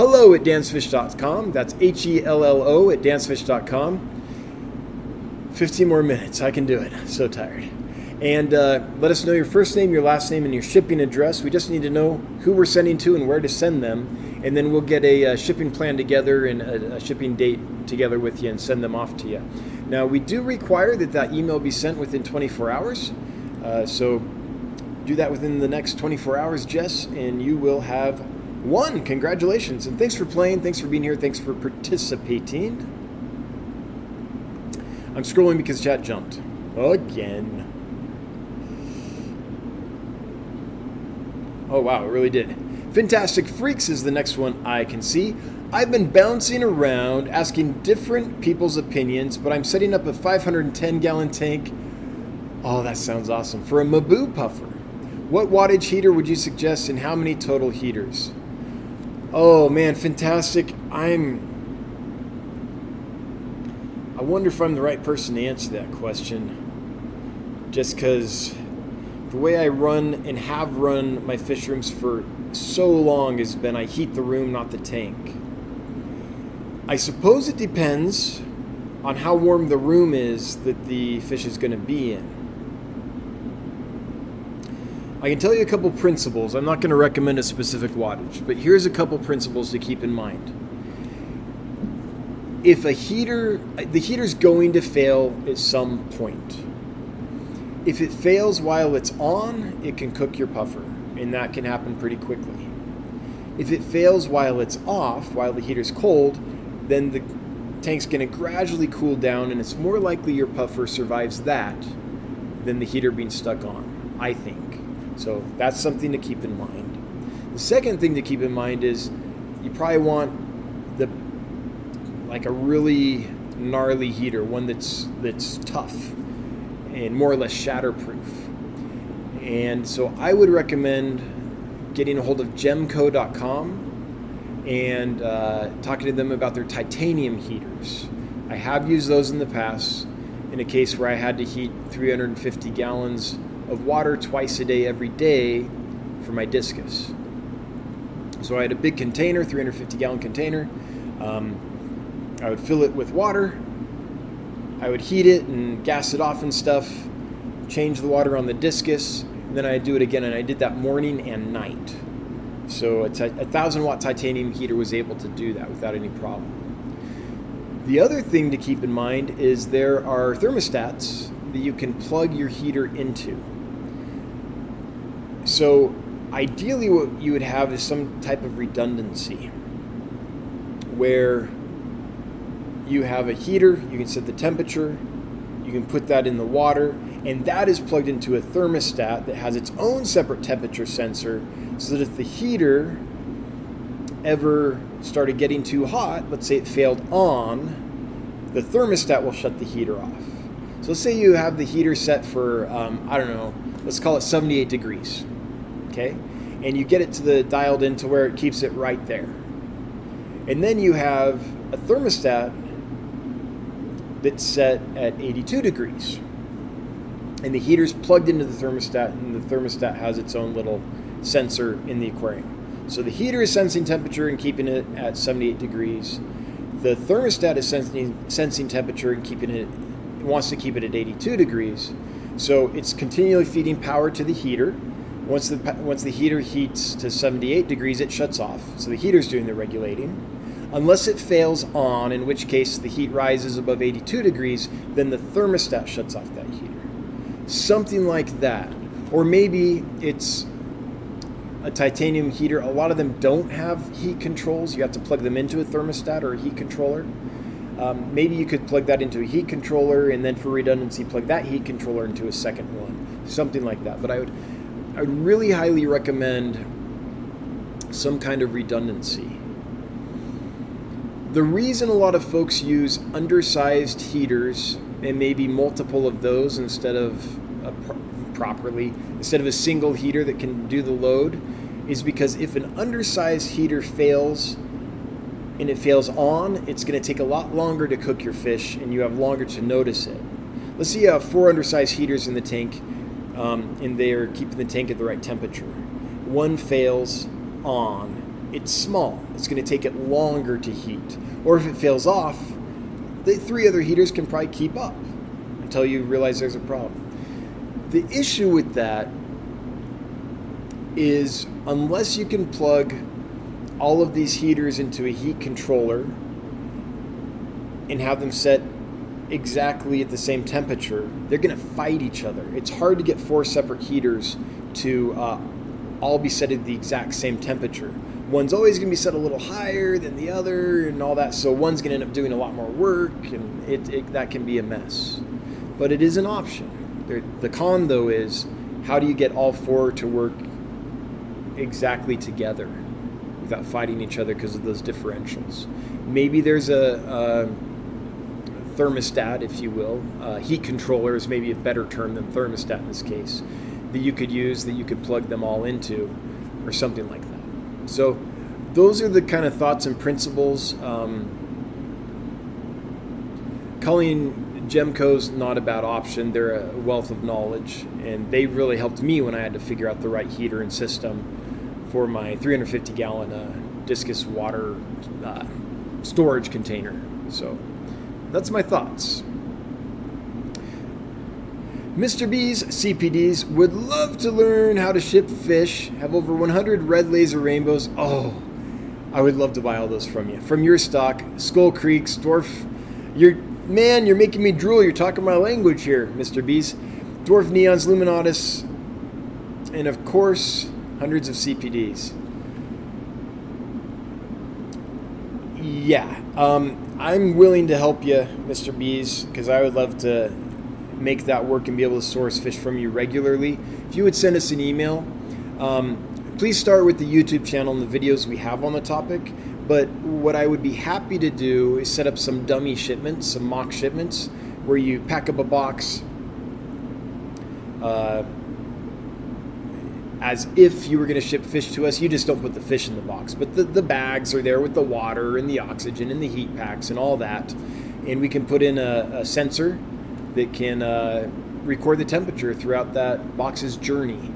hello at dansfish.com. That's H E L L O at dansfish.com. 15 more minutes. I can do it. So tired. And uh, let us know your first name, your last name, and your shipping address. We just need to know who we're sending to and where to send them. And then we'll get a, a shipping plan together and a, a, shipping date together with you and send them off to you. Now, we do require that that email be sent within 24 hours. Uh, so do that within the next 24 hours, Jess, and you will have won. Congratulations. And thanks for playing. Thanks for being here. Thanks for participating. I'm scrolling because chat jumped. Again. Oh, wow, it really did. Fantastic Freaks is the next one I can see. I've been bouncing around asking different people's opinions, but I'm setting up a 510 gallon tank. Oh, that sounds awesome. For a Mbu puffer. What wattage heater would you suggest and how many total heaters? Oh man, fantastic. I'm. I wonder if I'm the right person to answer that question. Just because the way I run and have run my fish rooms for so long has been I heat the room, not the tank. I suppose it depends on how warm the room is that the fish is going to be in. I can tell you a couple principles. I'm not going to recommend a specific wattage, but here's a couple principles to keep in mind. If a heater, the heater's going to fail at some point if it fails while it's on, it can cook your puffer, and that can happen pretty quickly. If it fails while it's off, while the heater's cold, then the tank's going to gradually cool down, and it's more likely your puffer survives that than the heater being stuck on, I think. So that's something to keep in mind. The second thing to keep in mind is you probably want the like a really gnarly heater, one that's that's tough and more or less shatterproof. And so I would recommend getting a hold of jehmco.com and uh, talking to them about their titanium heaters. I have used those in the past in a case where I had to heat 350 gallons of water twice a day every day for my discus. So I had a big container, 350 gallon container. Um, I would fill it with water I would heat it and gas it off and stuff, change the water on the discus, and then I'd do it again. And I did that morning and night. So a, t- a thousand watt titanium heater was able to do that without any problem. The other thing to keep in mind is there are thermostats that you can plug your heater into. So ideally, what you would have is some type of redundancy where you have a heater, you can set the temperature, you can put that in the water, and that is plugged into a thermostat that has its own separate temperature sensor so that if the heater ever started getting too hot, let's say it failed on, the thermostat will shut the heater off. So let's say you have the heater set for, um, I don't know, let's call it 78 degrees, okay? And you get it to the dialed in to where it keeps it right there. And then you have a thermostat that's set at 82 degrees. And the heater's plugged into the thermostat, and the thermostat has its own little sensor in the aquarium. So the heater is sensing temperature and keeping it at 78 degrees. The thermostat is sensing, sensing temperature and keeping it, it wants to keep it at 82 degrees. So it's continually feeding power to the heater. Once the, once the heater heats to 78 degrees, it shuts off. So the heater's doing the regulating Unless it fails on, in which case the heat rises above 82 degrees, then the thermostat shuts off that heater. Something like that. Or maybe it's a titanium heater. A lot of them don't have heat controls. You have to plug them into a thermostat or a heat controller. Um, maybe you could plug that into a heat controller and then for redundancy plug that heat controller into a second one. Something like that. But I would I would really highly recommend some kind of redundancy The reason a lot of folks use undersized heaters and maybe multiple of those instead of properly, instead of a single heater that can do the load, is because if an undersized heater fails and it fails on, it's going to take a lot longer to cook your fish and you have longer to notice it. Let's see you have four undersized heaters in the tank um, and they're keeping the tank at the right temperature. One fails on, it's small. It's going to take it longer to heat. Or if it fails off, the three other heaters can probably keep up until you realize there's a problem. The issue with that is unless you can plug all of these heaters into a heat controller and have them set exactly at the same temperature, they're going to fight each other. It's hard to get four separate heaters to uh, all be set at the exact same temperature. One's always going to be set a little higher than the other and all that, so one's going to end up doing a lot more work, and it, it that can be a mess. But it is an option. There, the con, though, is how do you get all four to work exactly together without fighting each other because of those differentials? Maybe there's a, a thermostat, if you will. Uh, heat controller is maybe a better term than thermostat in this case, that you could use that you could plug them all into, or something like that. So, those are the kind of thoughts and principles. Um, Culling Jehmco's not a bad option. They're a wealth of knowledge, and they really helped me when I had to figure out the right heater and system for my 350 gallon uh, discus water uh, storage container. So that's my thoughts. Mr. B's CPDs would love to learn how to ship fish, have over 100 red laser rainbows. Oh, I would love to buy all those from you. From your stock, Skull Creek, Dwarf. You're, man, you're making me drool. You're talking my language here, Mr. B's. Dwarf Neons, Luminatus, and of course, hundreds of CPDs. Yeah, um, I'm willing to help you, Mr. Bees, because I would love to make that work and be able to source fish from you regularly. If you would send us an email, um, please start with the YouTube channel and the videos we have on the topic. But what I would be happy to do is set up some dummy shipments, some mock shipments, where you pack up a box. Uh, as if you were going to ship fish to us. You just don't put the fish in the box, but the, the bags are there with the water and the oxygen and the heat packs and all that. And we can put in a, a sensor that can uh, record the temperature throughout that box's journey.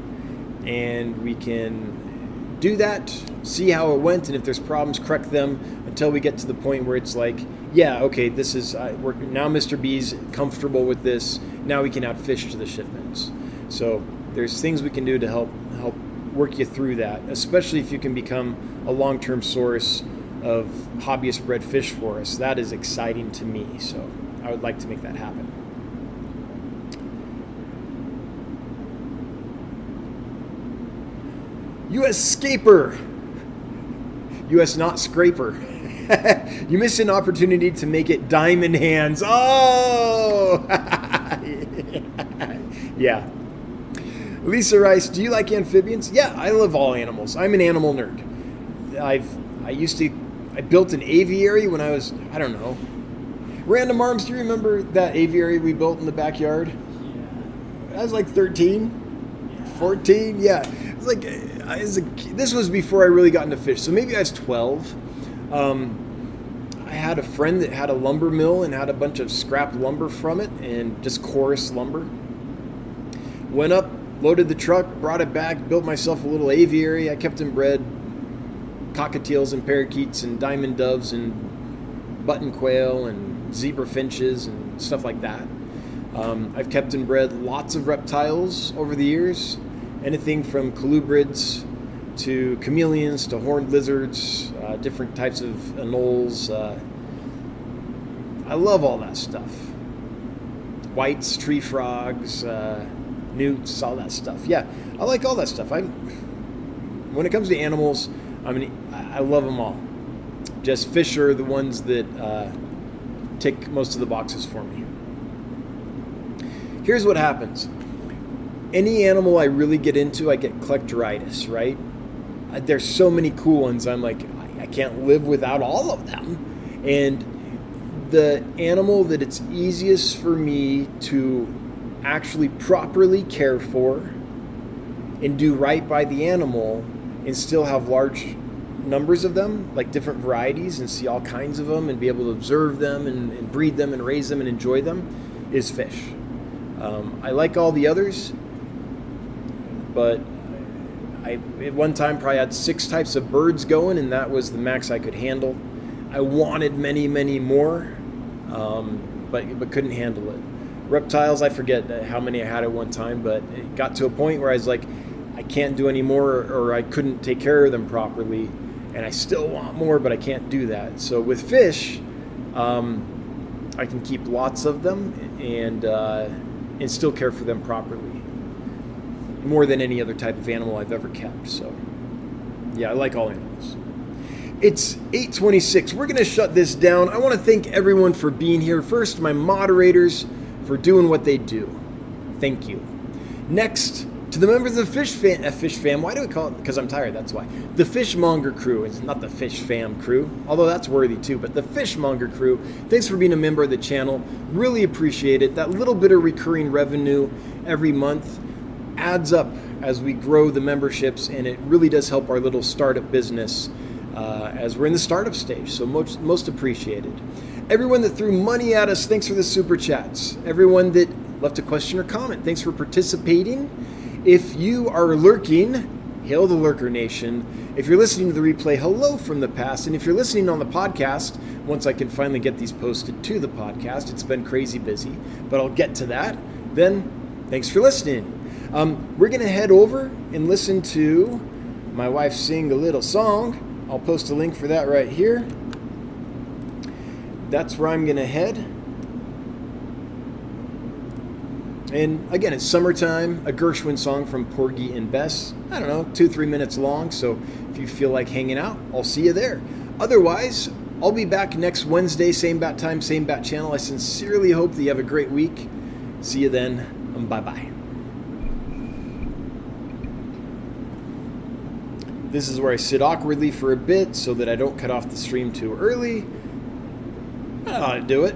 And we can do that, see how it went, and if there's problems, correct them until we get to the point where it's like, yeah, okay, this is, uh, now Mr. B's comfortable with this. Now we can add fish to the shipments. So there's things we can do to help help work you through that, especially if you can become a long-term source of hobbyist bred fish for us. That is exciting to me. So I would like to make that happen. U.S. Scaper, U.S. Not Scraper. you missed an opportunity to make it diamond hands. Oh, yeah. Lisa Rice, do you like amphibians? Yeah, I love all animals. I'm an animal nerd. I've I used to I built an aviary when I was I don't know. Random Arms, do you remember that aviary we built in the backyard? Yeah. I was like 13, 14. Yeah, it was like I was a, this was before I really got into fish, so maybe I was 12. Um, I had a friend that had a lumber mill and had a bunch of scrap lumber from it and just coarse lumber. Went up, loaded the truck, brought it back, built myself a little aviary. I kept and bred cockatiels and parakeets and diamond doves and button quail and zebra finches and stuff like that. Um, I've kept and bred lots of reptiles over the years, anything from colubrids to chameleons to horned lizards, uh, different types of anoles. Uh, I love all that stuff. Whites, tree frogs, uh, newts, all that stuff. Yeah, I like all that stuff. I'm when it comes to animals, I mean, I love them all. Just fish are the ones that uh, tick most of the boxes for me. Here's what happens. Any animal I really get into, I get collectoritis, right? Uh, there's so many cool ones. I'm like, I can't live without all of them. And the animal that it's easiest for me to actually properly care for and do right by the animal and still have large numbers of them, like different varieties, and see all kinds of them and be able to observe them and, and breed them and raise them and enjoy them is fish. Um, I like all the others, but I at one time probably had six types of birds going, and that was the max I could handle. I wanted many, many more, um, but but couldn't handle it. Reptiles, I forget how many I had at one time, but it got to a point where I was like, I can't do any more, or I couldn't take care of them properly, and I still want more, but I can't do that. So with fish, um, I can keep lots of them and uh, and still care for them properly, more than any other type of animal I've ever kept. So yeah, I like all animals. It's 8:26. We're going to shut this down. I want to thank everyone for being here. First, my moderators for doing what they do. Thank you. Next, to the members of the Fish Fam, uh, Fish Fam, why do we call it? Because I'm tired. That's why. The Fishmonger crew is not the Fish Fam crew, although that's worthy too. But the Fishmonger crew, thanks for being a member of the channel. Really appreciate it. That little bit of recurring revenue every month adds up as we grow the memberships, and it really does help our little startup business uh, as we're in the startup stage. So most most appreciated. Everyone that threw money at us, thanks for the super chats. Everyone that left a question or comment, thanks for participating. If you are lurking, hail the Lurker Nation. If you're listening to the replay, hello from the past. And if you're listening on the podcast, once I can finally get these posted to the podcast, it's been crazy busy, but I'll get to that. Then, thanks for listening. Um, we're going to head over and listen to my wife sing a little song. I'll post a link for that right here. That's where I'm going to head. And again, it's summertime, a Gershwin song from Porgy and Bess. I don't know, two, three minutes long. So if you feel like hanging out, I'll see you there. Otherwise, I'll be back next Wednesday, same bat time, same bat channel. I sincerely hope that you have a great week. See you then. Bye bye. This is where I sit awkwardly for a bit so that I don't cut off the stream too early. I ought to do it.